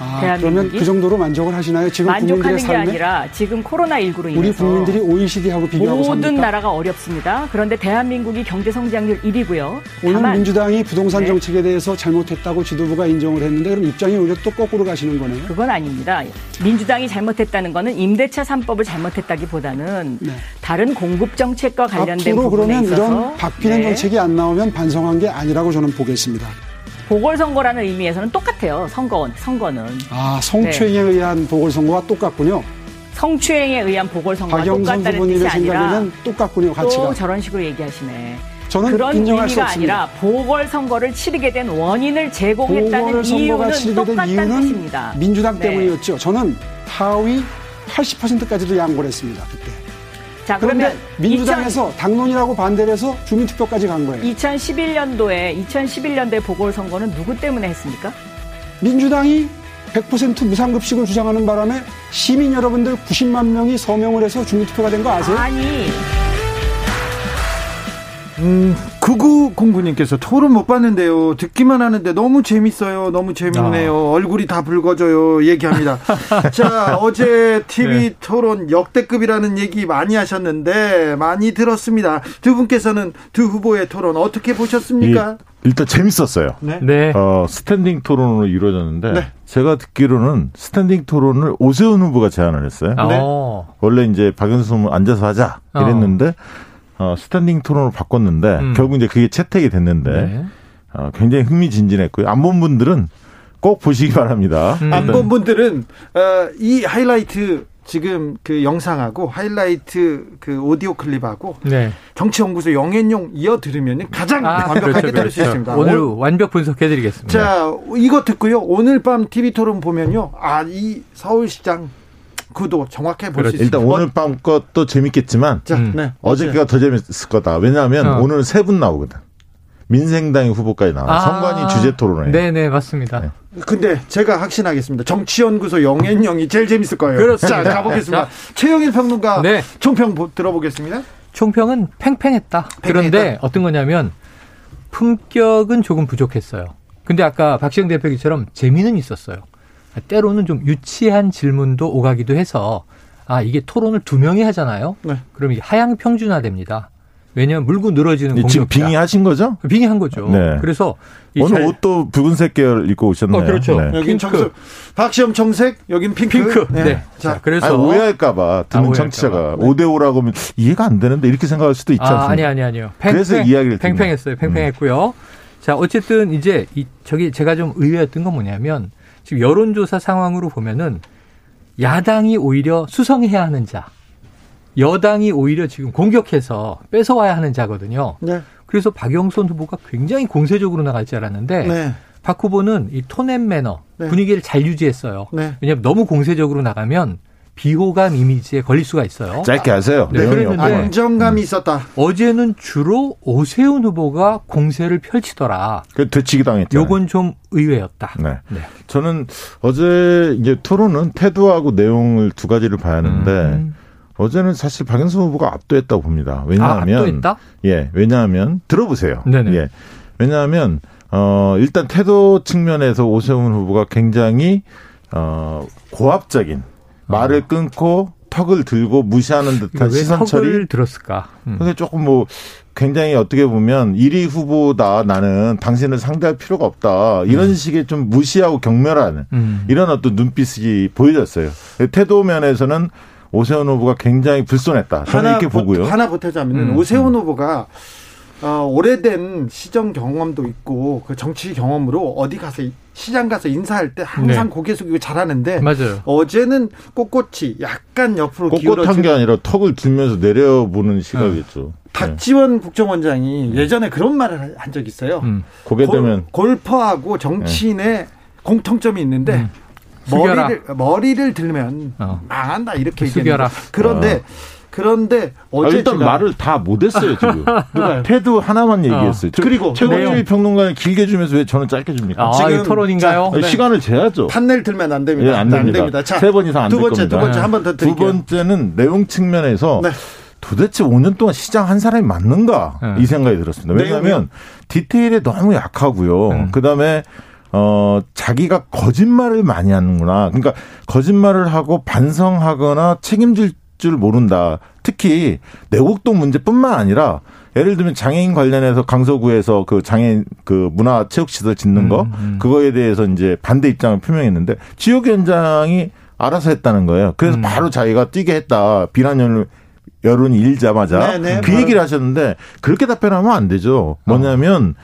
아, 대한민국이? 그러면 그 정도로 만족을 하시나요? 지금 만족하는 게 아니라 지금 코로나 19로 인해서 우리 국민들이 OECD하고 비교하고 모든 삽니까? 나라가 어렵습니다. 그런데 대한민국이 경제 성장률 1위고요. 오늘 민주당이 부동산 네. 정책에 대해서 잘못했다고 지도부가 인정을 했는데 그럼 입장이 오히려 또 거꾸로 가시는 거네요. 그건 아닙니다. 민주당이 잘못했다는 거는 임대차 3법을 잘못했다기보다는 네. 다른 공급 정책과 관련된 부분에 그러면 있어서 이런 바뀌는 네. 정책이 안 나오면 반성한 게 아니라고 저는 보겠습니다. 보궐선거라는 의미에서는 똑같아요. 선거 선거는 아, 성추행에 의한 보궐선거와 똑같군요. 성추행에 의한 보궐선거와 똑같다는 뜻이 아니라 똑같군요, 가치가. 또 저런 식으로 얘기하시네. 저는 그런 의미가. 아니라 보궐선거를 치르게 된 원인을 제공했다는 이유는 똑같다는 이유는 뜻입니다. 민주당 네. 때문이었죠. 저는 하위 80%까지도 양보를 했습니다, 그때. 자, 그런데 민주당에서 당론이라고 반대를 해서 주민투표까지 간 거예요. 2011년도에 2011년도에 보궐선거는 누구 때문에 했습니까? 민주당이 100% 무상급식을 주장하는 바람에 시민 여러분들 90만 명이 서명을 해서 주민투표가 된 거 아세요? 아니 음, 9909님께서 토론 못 봤는데요. 듣기만 하는데 너무 재밌어요. 너무 재밌네요. 얼굴이 다 붉어져요. 얘기합니다. 자, 어제 TV 토론 역대급이라는 얘기 많이 하셨는데 많이 들었습니다. 두 분께서는 두 후보의 토론 어떻게 보셨습니까? 이- 일단 재밌었어요. 네. 네. 어, standing 토론으로 이루어졌는데 네. 제가 듣기로는 standing 토론을 오세훈 후보가 제안을 했어요. 네. 어. 원래 이제 박영선 후보 앉아서 하자 이랬는데 어, standing 토론으로 바꿨는데 음. 결국 이제 그게 채택이 됐는데 네. 어, 굉장히 흥미진진했고요. 안 본 분들은 꼭 보시기 바랍니다. 음. 안본 분들은 어, 이 하이라이트 지금 그 영상하고 하이라이트 그 오디오 클립하고 네. 정치연구소 영앤용 이어 들으면 가장 아, 완벽하게 그렇죠, 들을 수 그렇죠. 있습니다. 오늘 오- 완벽 분석해드리겠습니다. 자 이거 듣고요. 오늘 밤 TV 토론 보면요. 아 이 서울시장 구도 정확하게 볼수 그렇죠. 일단 오늘 밤 것도 재밌겠지만 자, 음. 네. 어저께가 더 재밌을 거다. 왜냐하면 어. 오늘 세 분 나오거든. 민생당의 후보까지 나와. 아. 선관위 주제 토론에. 네네 맞습니다. 네. 근데 제가 확신하겠습니다. 정치연구소 영앤영이 제일 재밌을 거예요. 그렇습니다. 자, 가보겠습니다. 최영일 평론가 네. 총평 보- 들어보겠습니다. 총평은 팽팽했다. 그런데 어떤 거냐면 품격은 조금 부족했어요. 근데 아까 박시영 대표기처럼 재미는 있었어요. 때로는 좀 유치한 질문도 오가기도 해서 아 이게 토론을 두 명이 하잖아요. 네. 그럼 이게 하향 평준화됩니다. 왜냐하면 물고 늘어지는 공격자. 지금 빙의하신 거죠? 빙의한 거죠. 네. 그래서 이 오늘 잘- 옷도 붉은색 계열 입고 오셨네요. 어, 그렇죠. 네. 여긴 핑크. 청색, 박시영 청색, 여긴 핑크. 핑크. 네. 자, 자, 그래서 아니, 오해할까봐 듣는 아, 청취자가 오해할까 봐. 5대 5라고 하면 이해가 안 되는데 이렇게 생각할 수도 있지 않습니까? 아, 아니 아니 아니요. 그래서 이야기를 팽팽했어요. 팽팽했고요. 자, 어쨌든 이제 이 저기 제가 좀 의외였던 건 뭐냐면 지금 여론조사 상황으로 보면은 야당이 오히려 수성해야 하는 자, 여당이 오히려 지금 공격해서 뺏어와야 하는 자거든요. 네. 그래서 박영선 후보가 굉장히 공세적으로 나갈 줄 알았는데 네. 박 후보는 이 tone and manner 네. 분위기를 잘 유지했어요. 네. 왜냐하면 너무 공세적으로 나가면 비호감 이미지에 걸릴 수가 있어요. 짧게 하세요. 네, 없고. 안정감이 있었다. 어제는 주로 오세훈 후보가 공세를 펼치더라. 그 되치기 당했죠. 요건 좀 의외였다. 네. 네. 저는 어제 이제 토론은 태도하고 내용을 두 가지를 봐야 하는데 음. 어제는 사실 박영선 후보가 압도했다고 봅니다. 아, 왜냐하면 압도했다? 예, 왜냐하면 들어보세요. 네네. 예. 왜냐하면 어 일단 태도 측면에서 오세훈 후보가 굉장히 어 고압적인 말을 끊고 턱을 들고 무시하는 듯한 그러니까 왜 시선 처리 턱을 들었을까? 음. 근데 조금 뭐 굉장히 어떻게 보면 1위 후보다 나는 당신을 상대할 필요가 없다. 이런 식의 좀 무시하고 경멸하는 음. 이런 어떤 눈빛이 보여졌어요. 태도 면에서는 오세훈 후보가 굉장히 불손했다. 저는 이렇게 보- 보고요. 하나 보태자면 음, 오세훈 후보가 어, 오래된 시정 경험도 있고 그 정치 경험으로 어디 가서 시장 가서 인사할 때 항상 네. 고개 숙이고 잘하는데 맞아요. 어제는 꼿꼿이 약간 옆으로 꼿꼿한 게 아니라 턱을 들면서 내려보는 시각이었죠. 네. 박지원 국정원장이 예전에 그런 말을 한 적 있어요. 음. 고개 되면 골, 골퍼하고 정치인의 공통점이 있는데 음. 머리를 머리를 들면 어. 망한다 이렇게. 얘기해요. 그런데 그런데 아, 어제 일단 제가 말을 다 못했어요 지금. 누가요? 태도 하나만 얘기했어요. 저- 그리고 최고주의. 평론가는 길게 주면서 왜 저는 짧게 줍니까? 아, 지금 이 토론인가요? 자, 네. 시간을 재야죠. 판넬 들면 안 됩니다. 예, 안 됩니다. 자, 세 번 이상 안두될 번째, 겁니다. 두 번째 네. 한번더두 드릴게요. 번째는 내용 측면에서 네. 도대체 5년 동안 시장 한 사람이 맞는가 네. 이 생각이 들었습니다. 왜냐하면 내용이요? 디테일에 너무 약하고요. 음. 그다음에 어 자기가 거짓말을 많이 하는구나. 그러니까 거짓말을 하고 반성하거나 책임질 줄 모른다. 특히 내곡동 문제뿐만 아니라 예를 들면 장애인 관련해서 강서구에서 그 장애인 그 문화 체육시설 짓는 거 음, 음. 그거에 대해서 이제 반대 입장을 표명했는데 지역위원장이 알아서 했다는 거예요. 그래서 음. 바로 자기가 뛰게 했다. 비난 여론 여론이 일자마자 네, 네, 그 바로. 얘기를 하셨는데 그렇게 답변하면 안 되죠. 어. 뭐냐면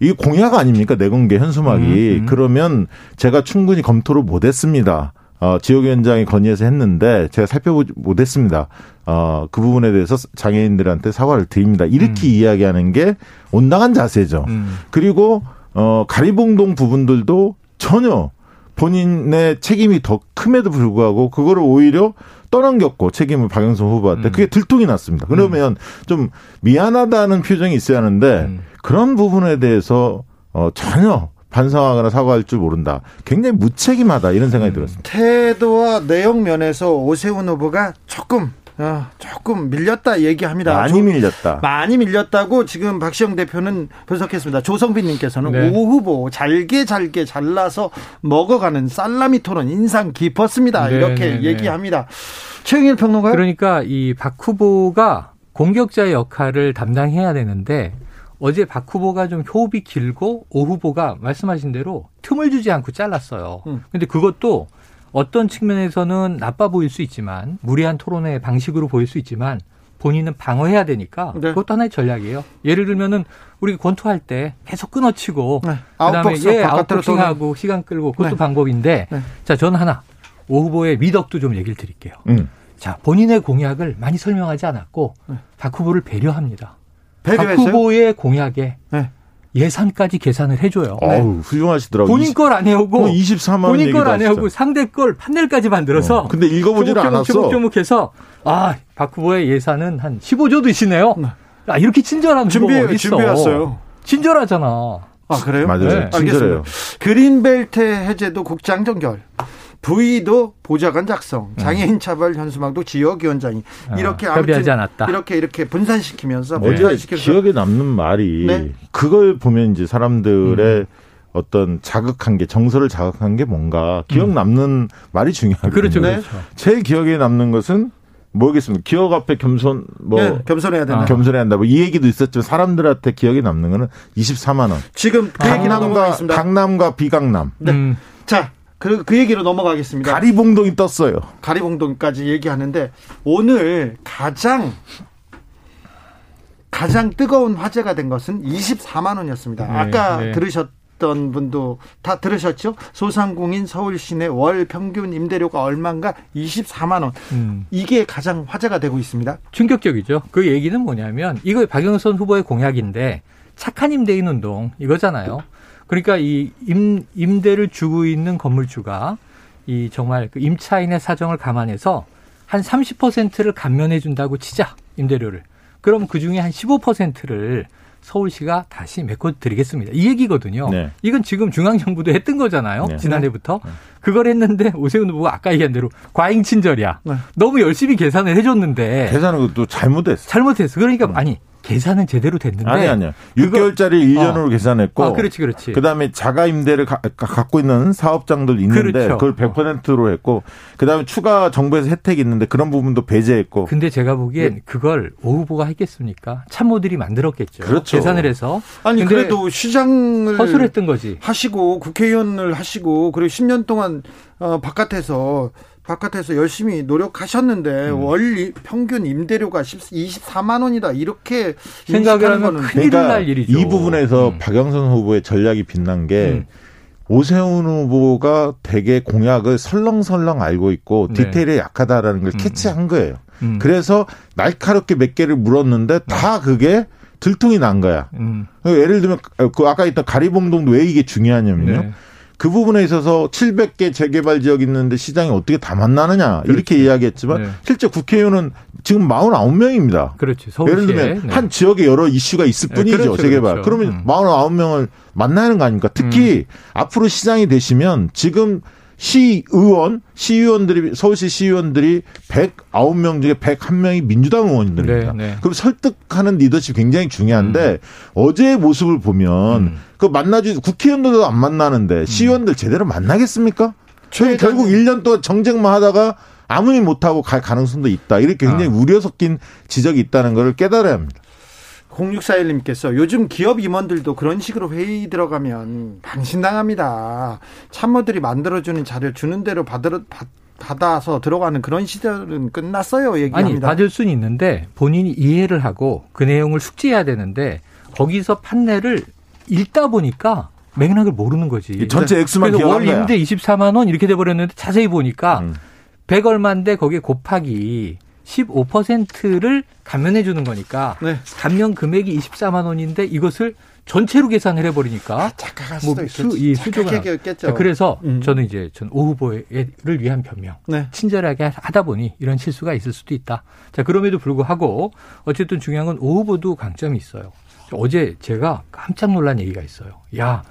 이게 공약 아닙니까 내공개 현수막이 음, 음. 그러면 제가 충분히 검토를 못했습니다. 어, 지역위원장이 건의해서 했는데 제가 살펴보지 못했습니다. 어, 그 부분에 대해서 장애인들한테 사과를 드립니다. 이렇게 이야기하는 게 온당한 자세죠. 음. 그리고 어 가리봉동 부분들도 전혀 본인의 책임이 더 큼에도 불구하고 그거를 오히려 떠넘겼고 책임을 박영선 후보한테 음. 그게 들통이 났습니다. 그러면 좀 미안하다는 표정이 있어야 하는데 음. 그런 부분에 대해서 어 전혀 반성하거나 사과할 줄 모른다. 굉장히 무책임하다 이런 생각이 음. 들었습니다. 태도와 내용 면에서 오세훈 후보가 조금 어, 조금 밀렸다 얘기합니다. 많이 조- 밀렸다. 많이 밀렸다고 지금 박시영 대표는 분석했습니다. 조성빈님께서는 네. 오 후보 잘게 잘게 잘라서 먹어가는 살라미 토론 인상 깊었습니다. 네, 이렇게 네, 네. 얘기합니다. 최영일 평론가 그러니까 이 박 후보가 공격자의 역할을 담당해야 되는데 어제 박 후보가 좀 호흡이 길고 오 후보가 말씀하신 대로 틈을 주지 않고 잘랐어요. 음. 근데 그것도 어떤 측면에서는 나빠 보일 수 있지만 무리한 토론의 방식으로 보일 수 있지만 본인은 방어해야 되니까 네. 그것도 하나의 전략이에요. 예를 들면은 우리 권투할 때 계속 끊어치고 네. 그다음에 아웃복스 예, 아웃복싱하고 시간 끌고 그것도 네. 방법인데 네. 자 저는 하나 오 후보의 미덕도 좀 얘기를 드릴게요. 음. 자, 본인의 공약을 많이 설명하지 않았고 네. 박 후보를 배려합니다. 박 배려했어요? 후보의 공약에 네. 예산까지 계산을 해줘요. 어우 훌륭하시더라고요. 본인 걸 안 해오고 뭐 24만 원 본인 걸 안 해오고. 상대 걸 판넬까지 만들어서 어, 근데 읽어보지를 않았어. 조목조목조목해서 아, 박 후보의 예산은 한 15조도 있으시네요. 네. 아, 이렇게 친절한 준비 어디 있어? 준비했어요. 친절하잖아. 아 그래요? 맞아요. 네. 친절해요. 알겠습니다. 그린벨트 해제도 국장 정결. 부의도 보좌관 작성, 장애인 차별 현수막도 지역위원장이 아, 이렇게 협의하지 않았다. 이렇게 이렇게 분산시키면서 어제 분산시켜서 기억에 남는 말이 네. 그걸 보면 이제 사람들의 음. 어떤 자극한 게 정서를 자극한 게 뭔가 기억 남는 말이 중요하거든요. 그렇죠, 네. 그렇죠. 제일 기억에 남는 것은 모르겠습니다. 기억 앞에 겸손 뭐 예, 겸손해야 된다. 겸손해야 한다. 뭐 이 얘기도 있었지만 사람들한테 기억에 남는 거는 24만 원. 지금 그 얘기로 강남과 넘어가겠습니다. 강남과 비강남. 네. 음. 자, 그, 그 얘기로 넘어가겠습니다. 가리봉동이 떴어요. 가리봉동까지 얘기하는데 오늘 가장 가장 뜨거운 화제가 된 것은 24만 원이었습니다. 네, 아까 네. 들으셨던 분도 다 들으셨죠? 소상공인 서울 시내 월 평균 임대료가 얼마인가? 24만 원. 음. 이게 가장 화제가 되고 있습니다. 충격적이죠. 그 얘기는 뭐냐면 이거 박영선 후보의 공약인데 착한 임대인 운동 이거잖아요. 그러니까 이 임, 임대를 주고 있는 건물주가 이 정말 그 임차인의 사정을 감안해서 한 30%를 감면해 준다고 치자 임대료를. 그럼 그 중에 한 15%를 서울시가 다시 메꿔 드리겠습니다. 이 얘기거든요. 네. 이건 지금 중앙정부도 했던 거잖아요. 네. 지난해부터. 그걸 했는데 오세훈 후보가 아까 얘기한 대로 과잉 친절이야. 네. 너무 열심히 계산을 해줬는데 계산은 또 잘못했어. 잘못했어. 그러니까 아니 계산은 제대로 됐는데 아니 아니요. 그거- 6개월짜리 이전으로 계산했고 아, 그렇지, 그렇지. 그다음에 자가 임대를 가- 가- 갖고 있는 사업장들 있는데 그렇죠. 그걸 100%로 했고 그다음에 추가 정부에서 혜택이 있는데 그런 부분도 배제했고 근데 제가 보기엔 그걸 오 후보가 했겠습니까? 참모들이 만들었겠죠. 그렇죠. 계산을 해서. 아니 그래도 시장을 허술했던 거지. 하시고 국회의원을 하시고 그리고 10년 동안 어, 바깥에서 바깥에서 열심히 노력하셨는데 음. 월 이- 평균 임대료가 24만 원이다 이렇게 생각을 하면 큰일 날 일이죠. 그러니까 이 부분에서 음. 박영선 후보의 전략이 빛난 게 음. 오세훈 후보가 되게 공약을 설렁설렁 알고 있고 네. 디테일에 약하다라는 걸 음. 캐치한 거예요. 음. 그래서 날카롭게 몇 개를 물었는데 다 그게 들통이 난 거야. 음. 예를 들면 그 아까 있던 가리봉동도 왜 이게 중요하냐면요. 네. 그 부분에 있어서 700개 재개발 지역 있는데 시장이 어떻게 다 만나느냐 이렇게 그렇지. 이야기했지만 네. 실제 국회의원은 지금 49명입니다. 그렇지. 서울시에. 예를 들면 네. 한 지역에 여러 이슈가 있을 네, 뿐이죠 그렇죠, 재개발. 그렇죠. 그러면 음. 49명을 만나야 하는 거 아닙니까? 특히 앞으로 시장이 되시면 지금 시의원, 시의원들이 서울시 시의원들이 109명 중에 101명이 민주당 의원들입니다. 네, 네. 그럼 설득하는 리더십 굉장히 중요한데 어제의 모습을 보면 음. 그 만나주 국회의원들도 안 만나는데 시의원들 제대로 만나겠습니까? 최 결국 1년 동안 정쟁만 하다가 아무 일 못하고 갈 가능성도 있다. 이렇게 굉장히 아. 우려 섞인 지적이 있다는 걸 깨달아야 합니다. 0641님께서 요즘 기업 임원들도 그런 식으로 회의 들어가면 방신당합니다. 참모들이 만들어주는 자료 주는 대로 받으러, 받, 받아서 들어가는 그런 시절은 끝났어요. 아니 얘기합니다. 받을 수는 있는데 본인이 이해를 하고 그 내용을 숙지해야 되는데 거기서 판례를 읽다 보니까 맥락을 모르는 거지. 전체 액수만 그래서 월 기억한 거야. 임대 24만 원 이렇게 돼 버렸는데 자세히 보니까 음. 100 얼마인데 거기에 곱하기 15%를 감면해 주는 거니까 네. 감면 금액이 24만 원인데 이것을 전체로 계산을 해 버리니까 착각할 뭐 수도 수, 있겠죠. 이 수조가. 그래서 음. 저는 이제 전 오 후보를 위한 변명. 네. 친절하게 하다 보니 이런 실수가 있을 수도 있다. 자, 그럼에도 불구하고 어쨌든 중요한 건 오 후보도 강점이 있어요. 어제 제가 깜짝 놀란 얘기가 있어요. 야,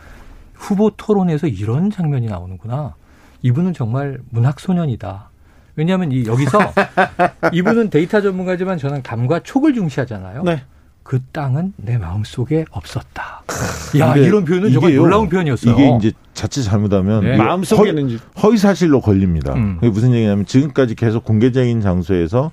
후보 토론에서 이런 장면이 나오는구나. 이분은 정말 문학 소년이다. 왜냐하면 이 여기서 이분은 데이터 전문가지만 저는 감과 촉을 중시하잖아요. 네. 그 땅은 내 마음 속에 없었다. 야, 이런 표현은 정말 이게요, 놀라운 표현이었어요. 이게 이제 자칫 잘못하면 네. 마음 속에는 이제- 허위, 허위 사실로 걸립니다. 음. 그게 무슨 얘기냐면 지금까지 계속 공개적인 장소에서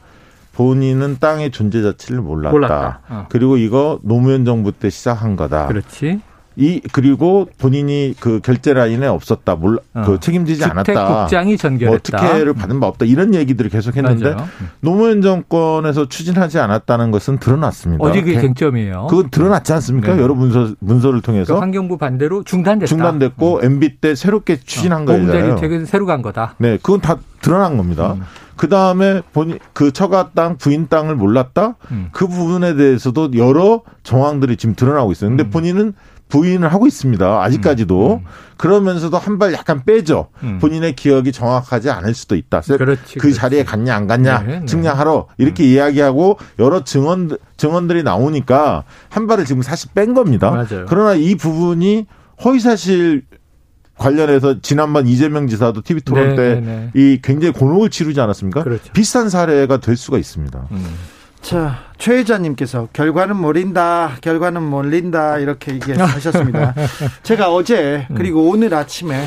본인은 땅의 존재 자체를 몰랐다. 몰랐다. 어. 그리고 이거 노무현 정부 때 시작한 거다. 그렇지. 이 그리고 본인이 그 결제 라인에 없었다. 몰라 어. 그 책임지지 않았다. 주택국장이 뭐 전결했다. 특혜를 받은 바 없다. 이런 얘기들을 계속 했는데 맞아요. 노무현 정권에서 추진하지 않았다는 것은 드러났습니다. 어제 그게 그- 쟁점이에요. 그건 드러났지 않습니까? 네. 여러 문서 문서를 통해서 그 환경부 반대로 중단됐다. 중단됐고 MB 때 새롭게 추진한 보험자리 거잖아요. 대책은 새로 간 거다. 네, 그건 다 드러난 겁니다. 음. 그 다음에 본인 그 처가 땅 부인 땅을 몰랐다. 음. 그 부분에 대해서도 여러 정황들이 지금 드러나고 있어요. 근데 음. 본인은 부인을 하고 있습니다. 아직까지도. 음. 그러면서도 한 발 약간 빼죠. 음. 본인의 기억이 정확하지 않을 수도 있다. 그렇지, 그 그렇지. 자리에 갔냐 안 갔냐 네, 네. 측량하러 이렇게 이야기하고 여러 증언 증언들이 나오니까 한 발을 지금 사실 뺀 겁니다. 맞아요. 그러나 이 부분이 허위 사실 관련해서 지난번 이재명 지사도 TV 토론 네, 때 네, 네. 이 굉장히 곤혹을 치르지 않았습니까? 그렇죠. 비슷한 사례가 될 수가 있습니다. 음. 자, 최 회장님께서 결과는 몰린다, 결과는 몰린다 이렇게 얘기하셨습니다. 제가 어제 그리고 오늘 아침에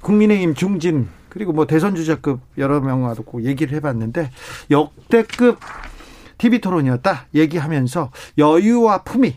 국민의힘 중진 그리고 뭐 대선 주자급 여러 명하고 얘기를 해봤는데 역대급 TV 토론이었다 얘기하면서 여유와 품위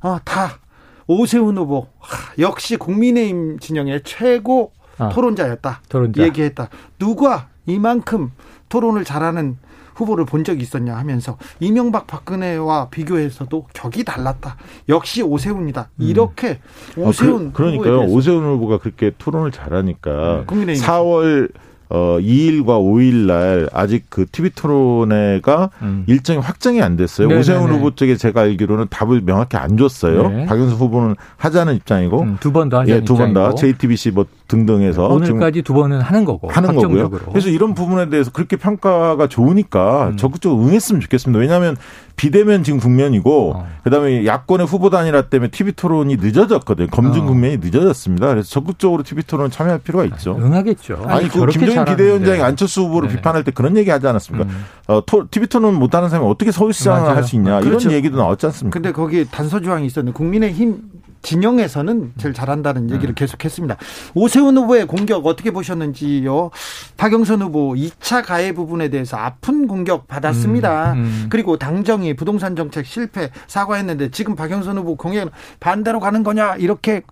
어, 다 오세훈 후보 하, 역시 국민의힘 진영의 최고 아, 토론자였다 토론자. 얘기했다 누가 이만큼 토론을 잘하는 후보를 본 적이 있었냐 하면서 이명박 박근혜와 비교해서도 격이 달랐다. 역시 오세훈이다. 이렇게 오세훈 아, 그, 러니까 후보에 요 대해서 오세훈 후보가 그렇게 토론을 잘하니까 국민의힘 4월 어 2일과 5일 날 아직 그 TV 토론회가 음. 일정이 확정이 안 됐어요. 네네네. 오세훈 후보 쪽에 제가 알기로는 답을 명확히 안 줬어요. 네. 박영수 후보는 하자는 입장이고 음, 두번 더 하자는 예, 두 번 다. JTBC 뭐 등등해서 지금 오늘까지 두 번은 하는 거고 하는. 거고요. 그래서 이런 부분에 대해서 그렇게 평가가 좋으니까 음. 적극적으로 응했으면 좋겠습니다. 왜냐하면 비대면 지금 국면이고 어. 그다음에 야권의 후보 단일화 때문에 TV 토론이 늦어졌거든요. 검증 어. 국면이 늦어졌습니다. 그래서 적극적으로 TV 토론 참여할 필요가 있죠. 응하겠죠. 아니, 그 저렇게 김정인 잘하는데. 비대위원장이 안철수 후보를 네. 비판할 때 그런 얘기 하지 않았습니까? 음. 어, 토, TV 토론 못하는 사람이 어떻게 서울시장을. 할 수 있냐 그렇죠. 이런 얘기도 나왔지 않습니까? 근데 거기 단서 조항이 있었는데 국민의힘 진영에서는 제일 잘한다는 얘기를 계속했습니다. 오세훈 후보의 공격 어떻게 보셨는지요? 박영선 후보 2차 가해 부분에 대해서 아픈 공격 받았습니다. 음, 음. 그리고 당정이 부동산 정책 실패 사과했는데 지금 박영선 후보 공약 반대로 가는 거냐 이렇게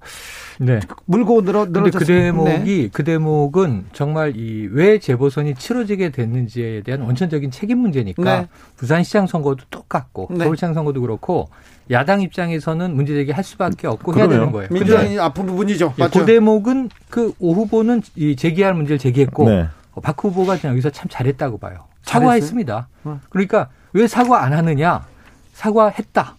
네. 물고 늘어 늘어졌습니다. 그 대목이 그 대목은 정말 이 왜 재보선이 치러지게 됐는지에 대한 원천적인 책임 문제니까 네. 부산시장 선거도 똑같고 네. 서울시장 선거도 그렇고 야당 입장에서는 문제 제기할 수밖에 없고 해야 그러면 되는 거예요. 민주당이 아픈 부분이죠. 예, 맞죠? 그 대목은 그 오 후보는 이 제기할 문제를 제기했고 네. 어, 박 후보가 여기서 참 잘했다고 봐요. 사과했습니다. 어. 그러니까 왜 사과 안 하느냐? 사과했다.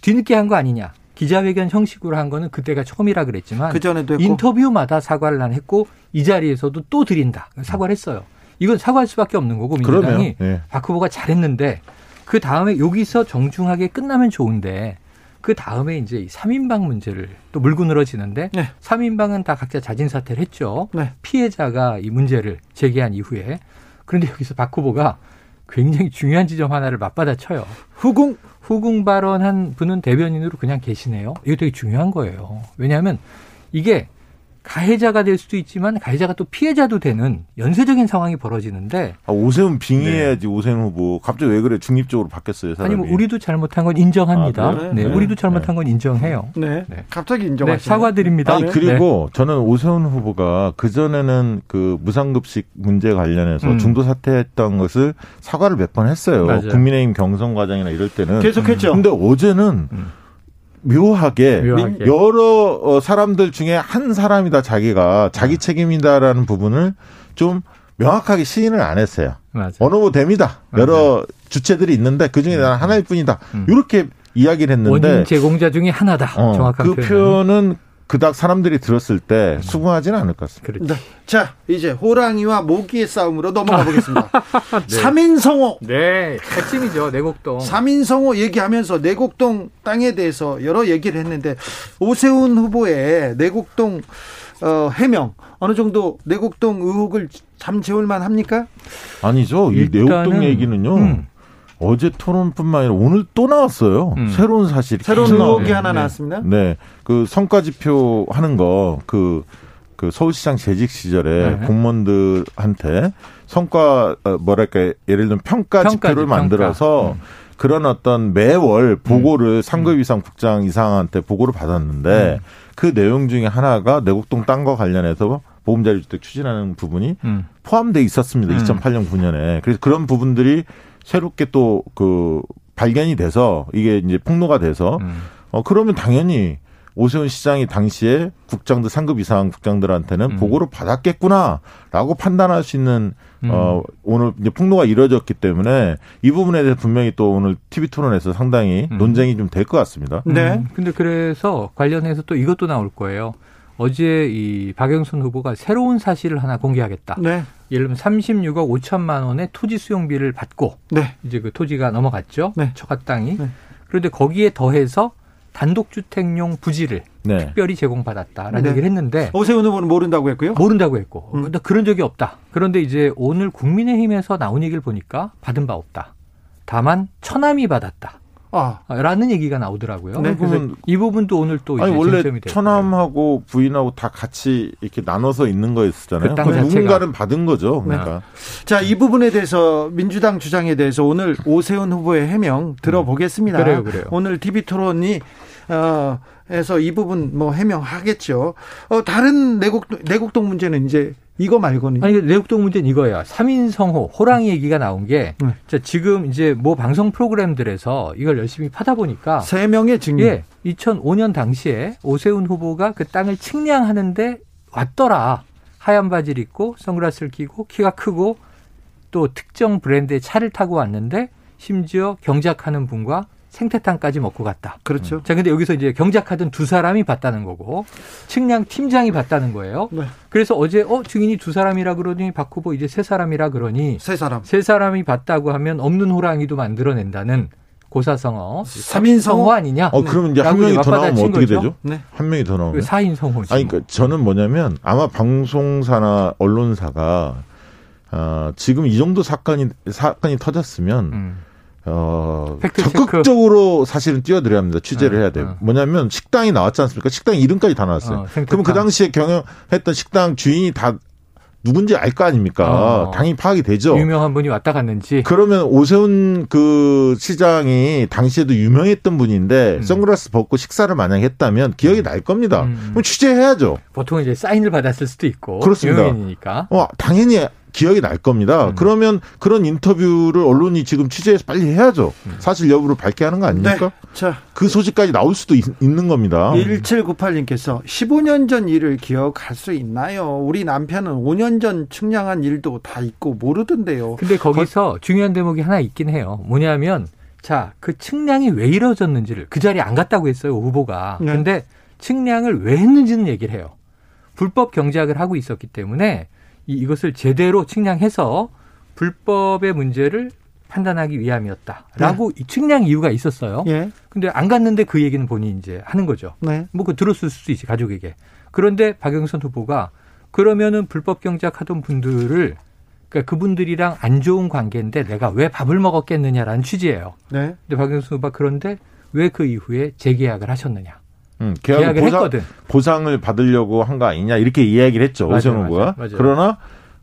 뒤늦게 한 거 아니냐? 기자회견 형식으로 한 거는 그때가 처음이라 그랬지만 그 전에도 했고 인터뷰마다 사과를 난 했고 이 자리에서도 또 드린다. 사과를 했어요. 이건 사과할 수밖에 없는 거고 민주당이 예. 박 후보가 잘했는데 그 다음에 여기서 정중하게 끝나면 좋은데 그 다음에 이제 이 3인방 문제를 또 물고 늘어지는데 네. 3인방은 다 각자 자진 사퇴를 했죠. 네. 피해자가 이 문제를 제기한 이후에 그런데 여기서 박 후보가 굉장히 중요한 지점 하나를 맞받아 쳐요. 후궁 후궁 발언한 분은 대변인으로 그냥 계시네요. 이거 되게 중요한 거예요. 왜냐하면 이게 가해자가 될 수도 있지만 가해자가 또 피해자도 되는 연쇄적인 상황이 벌어지는데 아, 오세훈 빙의해야지 오세훈 후보. 갑자기 왜 그래 중립적으로 바뀌었어요 사람이. 아니 뭐 우리도 잘못한 건 인정합니다. 아? 네, 네. 우리도 잘못한 건 인정해요. 네. 네. 갑자기 네, 인정하시네. 사과드립니다. 아니 네. 그리고 저는 오세훈 후보가 그 전에는 그 무상급식 문제 관련해서 음. 중도 사퇴했던 것을 사과를 몇 번 했어요. 맞아요. 국민의힘 경선 과정이나 이럴 때는. 계속했죠. 근데 어제는 음. 묘하게, 묘하게. 여러 어, 사람들 중에 한 사람이다 자기가 음. 자기 책임이다라는 부분을 좀 명확하게 시인을 안 했어요. 맞아요. 어느 뭐 됩니다. 여러 주체들이 있는데 그 중에 나는 하나일 뿐이다. 음. 이렇게 이야기를 했는데 원인 제공자 중에 하나다. 어, 정확한 그 표현은. 표현은 그닥 사람들이 들었을 때 수긍하지는 않을 것 같습니다. 그렇죠. 네. 자, 이제 호랑이와 모기의 싸움으로 아. 넘어가 보겠습니다. 삼인성호. 네, 핵심이죠 내곡동. 삼인성호 얘기하면서 내곡동 땅에 대해서 여러 얘기를 했는데 오세훈 후보의 내곡동 어, 해명 어느 정도 내곡동 의혹을 잠재울 만 합니까? 아니죠. 이 내곡동 얘기는요. 음. 어제 토론뿐만 아니라 오늘 또 나왔어요. 음. 새로운 사실이. 새로운. 의혹이 네, 하나 네. 나왔습니다. 네. 그 성과 지표 하는 거, 그, 그 서울시장 재직 시절에 네. 공무원들한테 성과, 어, 뭐랄까, 예를 들면 평가 평가지, 지표를 평가. 만들어서 음. 그런 어떤 매월 보고를 상급 이상 국장 이상한테 보고를 받았는데 음. 그 내용 중에 하나가 내곡동 땅과 관련해서 보험자리 주택 추진하는 부분이 음. 포함돼 있었습니다. 음. 2008년 9년에. 그래서 그런 부분들이 새롭게 또 그 발견이 돼서 이게 이제 폭로가 돼서 음. 어 그러면 당연히 오세훈 시장이 당시에 국장들 상급 이상 국장들한테는 음. 보고를 받았겠구나라고 판단할 수 있는 음. 어 오늘 이제 폭로가 이뤄졌기 때문에 이 부분에 대해서 분명히 또 오늘 TV 토론에서 상당히 음. 논쟁이 좀 될 것 같습니다. 네. 음, 근데 그래서 관련해서 또 이것도 나올 거예요. 어제 이 박영순 후보가 새로운 사실을 하나 공개하겠다. 네. 예를 들면 36억 5천만 원의 토지 수용비를 받고 네. 이제 그 토지가 넘어갔죠. 네. 처가 땅이. 네. 그런데 거기에 더해서 단독주택용 부지를 네. 특별히 제공받았다라는 네. 얘기를 했는데 오세훈 후보는 모른다고 했고요. 모른다고 했고 음. 근데 그런 적이 없다. 그런데 이제 오늘 국민의힘에서 나온 얘기를 보니까 받은 바 없다. 다만 처남이 받았다. 아. 라는 얘기가 나오더라고요. 네, 그래서 이 부분도 오늘 또 아니 원래. 처남하고 부인하고 다 같이 이렇게 나눠서 있는 거였잖아요. 자체가. 누군가는 받은 거죠. 그러니까 자, 이 부분에 대해서 민주당 주장에 대해서 오늘 오세훈 후보의 해명 들어보겠습니다. 음. 그래요, 그래요. 오늘 TV 토론이 어 해서 이 부분 뭐 해명하겠죠. 어 다른 내곡 내곡동 문제는 이제 이거 말고는 아니 내국동 문제는 이거예요. 3인 성호 호랑이 얘기가 나온 게 네. 자, 지금 이제 뭐 방송 프로그램들에서 이걸 열심히 파다 보니까 세 명의 증인. 예, 2005년 당시에 오세훈 후보가 그 땅을 측량하는데 왔더라. 하얀 바지를 입고 선글라스를 끼고 키가 크고 또 특정 브랜드의 차를 타고 왔는데 심지어 경작하는 분과 생태탕까지 먹고 갔다. 그렇죠. 자, 근데 여기서 이제 경작하던 두 사람이 봤다는 거고 측량 팀장이 봤다는 거예요. 네. 그래서 어제 어 증인이 두 사람이라 그러더니 박 후보 이제 세 사람이라 그러니 세 사람. 세 사람이 봤다고 하면 없는 호랑이도 만들어낸다는 고사성어 삼인 성호? 성호 아니냐? 어 그러면 이제 한 명이 더 나오면 어떻게 거죠. 되죠? 네. 한 명이 더 나오면 그 사인 성호지. 아니, 그러니까 저는 뭐냐면 아마 방송사나 언론사가 어, 지금 이 정도 사건이 사건이 터졌으면 음. 어. 적극적으로 사실은 뛰어들어야 합니다. 취재를 어, 해야 돼요. 어. 뭐냐면 식당이 나왔지 않습니까? 식당 이름까지 다 나왔어요. 어. 그럼 그 당시에 경영했던 식당 주인이 다 누군지 알 거 아닙니까? 어. 당연히 파악이 되죠. 유명한 분이 왔다 갔는지. 그러면 오세훈 그 시장이 당시에도 유명했던 분인데 음. 선글라스 벗고 식사를 만약 했다면 기억이 날 겁니다. 음. 그럼 취재해야죠. 보통 이제 사인을 받았을 수도 있고. 그렇습니다. 유명인이니까. 어, 당연히 기억이 날 겁니다. 음. 그러면 그런 인터뷰를 언론이 지금 취재해서 빨리 해야죠. 음. 사실 여부를 밝게 하는 거 아닙니까? 네. 자, 그 소식까지 나올 수도 있, 는 겁니다. 1798님께서 15년 전 일을 기억할 수 있나요? 우리 남편은 5년 전 측량한 일도 다 있고 모르던데요. 근데 거기서 중요한 대목이 하나 있긴 해요. 뭐냐면 자, 그 측량이 왜 이루어졌는지를 그 자리에 안 갔다고 했어요, 후보가. 네. 근데 측량을 왜 했는지는 얘기를 해요. 불법 경작을 하고 있었기 때문에 이, 이것을 제대로 측량해서 불법의 문제를 판단하기 위함이었다라고 이 측량 이유가 있었어요. 예. 근데 안 갔는데 그 얘기는 본인이 이제 하는 거죠. 네. 뭐그 들었을 수도 있지 가족에게. 그런데 박영선 후보가 그러면은 불법 경작하던 분들을 그러니까 그분들이랑 안 좋은 관계인데 내가 왜 밥을 먹었겠느냐라는 취지예요. 네. 근데 박영선 후보가 그런데 왜 그 이후에 재계약을 하셨느냐? 음, 계약을 계약을 보상, 했거든. 보상을 받으려고 한 거 아니냐 이렇게 이야기를 했죠 맞아요, 오세훈 후보가. 맞아요, 맞아요. 그러나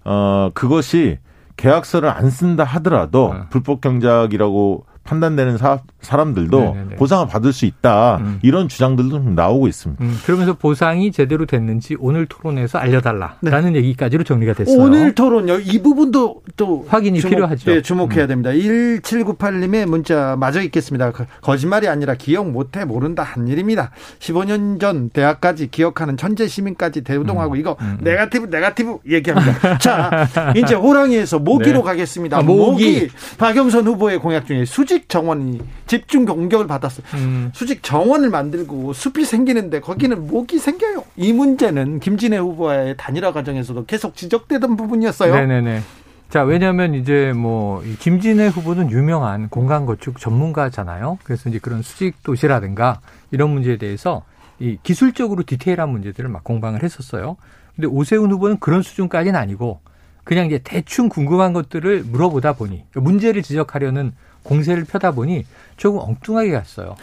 어 그것이 계약서를 안 쓴다 하더라도 어. 불법 경작이라고 판단되는 사, 사람들도 네네네. 보상을 받을 수 있다 음. 이런 주장들도 좀 나오고 있습니다. 음, 그러면서 보상이 제대로 됐는지 오늘 토론에서 알려달라라는 얘기까지로 정리가 됐어요. 네. 오늘 토론요. 이 부분도 또 확인이 필요하죠. 네, 주목해야 음. 됩니다. 1798님의 문자 마저 읽겠습니다. 그, 거짓말이 아니라 기억 못해 모른다 한 일입니다. 15년 전 대학까지 기억하는 천재 시민까지 대우동하고 이거 음, 음. 네가티브 네가티브 얘기합니다. 자, 이제 호랑이에서 모기로 네. 가겠습니다. 아, 모기. 박영선 후보의 공약 중에 수직 정원이 집중 공격을 받았어요. 음, 수직 정원을 만들고 숲이 생기는데 거기는 목이 생겨요. 이 문제는 김진애 후보와의 단일화 과정에서도 계속 지적되던 부분이었어요. 네네네. 자, 왜냐하면 이제 뭐이 김진애 후보는 유명한 공간 건축 전문가잖아요. 그래서 이제 그런 수직 도시라든가 이런 문제에 대해서 이 기술적으로 디테일한 문제들을 막 공방을 했었어요. 근데 오세훈 후보는 그런 수준까지는 아니고 그냥 이제 대충 궁금한 것들을 물어보다 보니 문제를 지적하려는 공세를 펴다 보니 조금 엉뚱하게 갔어요.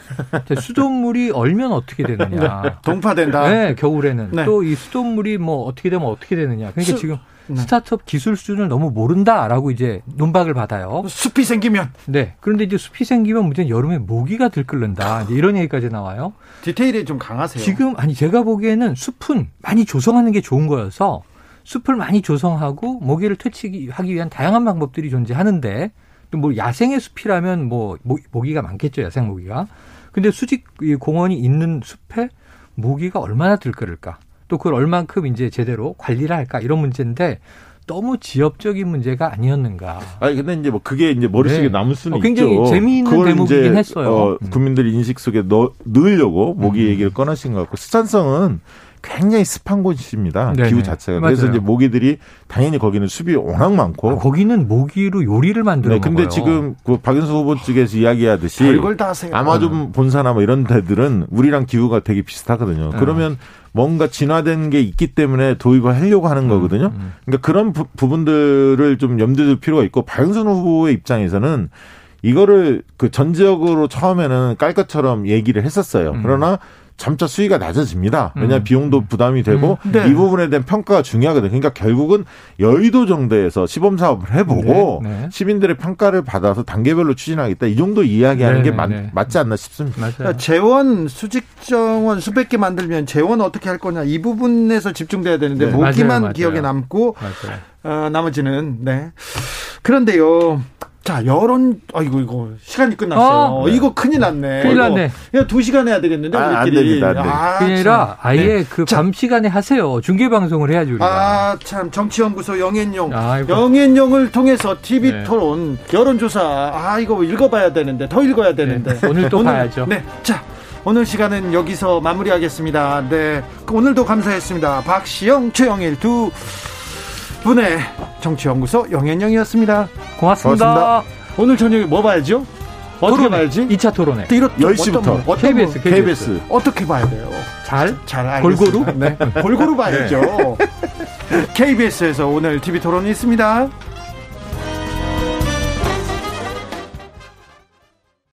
자, 수돗물이 얼면 어떻게 되느냐. 동파된다. 네, 겨울에는 네. 또이 수돗물이 뭐 어떻게 되면 어떻게 되느냐. 그러니까 수- 지금 네. 스타트업 기술 수준을 너무 모른다라고 이제 논박을 받아요. 숲이 생기면 네. 그런데 이제 숲이 생기면 문제는 여름에 모기가 들끓는다. 이런 얘기까지 나와요. 디테일이 좀 강하세요. 지금 아니 제가 보기에는 숲은 많이 조성하는 게 좋은 거여서 숲을 많이 조성하고 모기를 퇴치하기 위한 다양한 방법들이 존재하는데 또 뭐 야생의 숲이라면 뭐 모- 모기가 많겠죠 야생 모기가. 근데 수직 이 공원이 있는 숲에 모기가 얼마나 들끓을까? 또 그걸 얼만큼 이제 제대로 관리를 할까 이런 문제인데 너무 지엽적인 문제가 아니었는가. 아니 근데 이제 뭐 그게 이제 머릿속에 네. 남을 수는 어, 굉장히 있죠. 재미있는 대목이긴 했어요. 어, 음. 국민들 인식 속에 넣, 넣으려고 모기 음. 얘기를 꺼내신 것 같고 수산성은 굉장히 습한 곳입니다. 네네. 기후 자체가. 그래서 맞아요. 이제 모기들이 당연히 거기는 숲이 워낙 많고. 아, 거기는 모기로 요리를 만들어 네, 근데 먹어요. 지금 그 박윤수 후보 측에서 이야기하듯이 별걸 다 하세요. 아마존 본사나 뭐 이런 데들은 우리랑 기후가 되게 비슷하거든요. 네. 그러면 뭔가 진화된 게 있기 때문에 도입을 하려고 하는 거거든요. 음. 그러니까 그런 부, 분들을 좀 염두에 둘 필요가 있고 박영선 후보의 입장에서는 이거를 그 전 지역으로 처음에는 깔 것처럼 얘기를 했었어요. 음. 그러나 점차 수위가 낮아집니다. 왜냐하면 음. 비용도 부담이 되고 음. 네. 이 부분에 대한 평가가 중요하거든요. 그러니까 결국은 여의도 정도에서 시범 사업을 해보고 네, 네. 시민들의 평가를 받아서 단계별로 추진하겠다. 이 정도 이야기하는 네, 게 네, 맞, 네. 맞지 않나 싶습니다. 맞아요. 그러니까 재원 수직 정원 수백 개 만들면 재원 어떻게 할 거냐 이 부분에서 집중돼야 되는데 네. 모기만. 기억에 남고 맞아요. 어, 나머지는 네 그런데요. 자 여론 아이고 이거 시간이 끝났어요. 어? 이거 큰일 났네. 큰일 났네. 그냥 두 시간 해야 되겠는데 아, 안 우리끼리. 됩니다, 안 됩니다. 그게 아니라 참. 아예 네. 그 자, 밤 시간에 하세요. 중계 방송을 해야지 우리가. 아, 참, 정치연구소 영앤용. 아이고. 영앤용을 통해서 TV 네. 토론, 여론조사. 아, 이거 읽어봐야 되는데, 더 읽어야 되는데. 네, 오늘 또 봐야죠. 네. 자, 오늘 시간은 여기서 마무리하겠습니다. 네. 오늘도 감사했습니다. 박시영, 최영일 두 분의 정치연구소 영앤용이었습니다. 고맙습니다. 고맙습니다. 오늘 저녁에 뭐 봐야죠? 어떻게 토론회. 봐야지? 2차 토론회. 이렇 10시 부터. 어떤, 분, 어떤 분? KBS, KBS. 어떻게 봐야 돼요? 잘? 잘 알겠습니다. 골고루? 네. 골고루 봐야죠. KBS에서 오늘 TV 토론이 있습니다.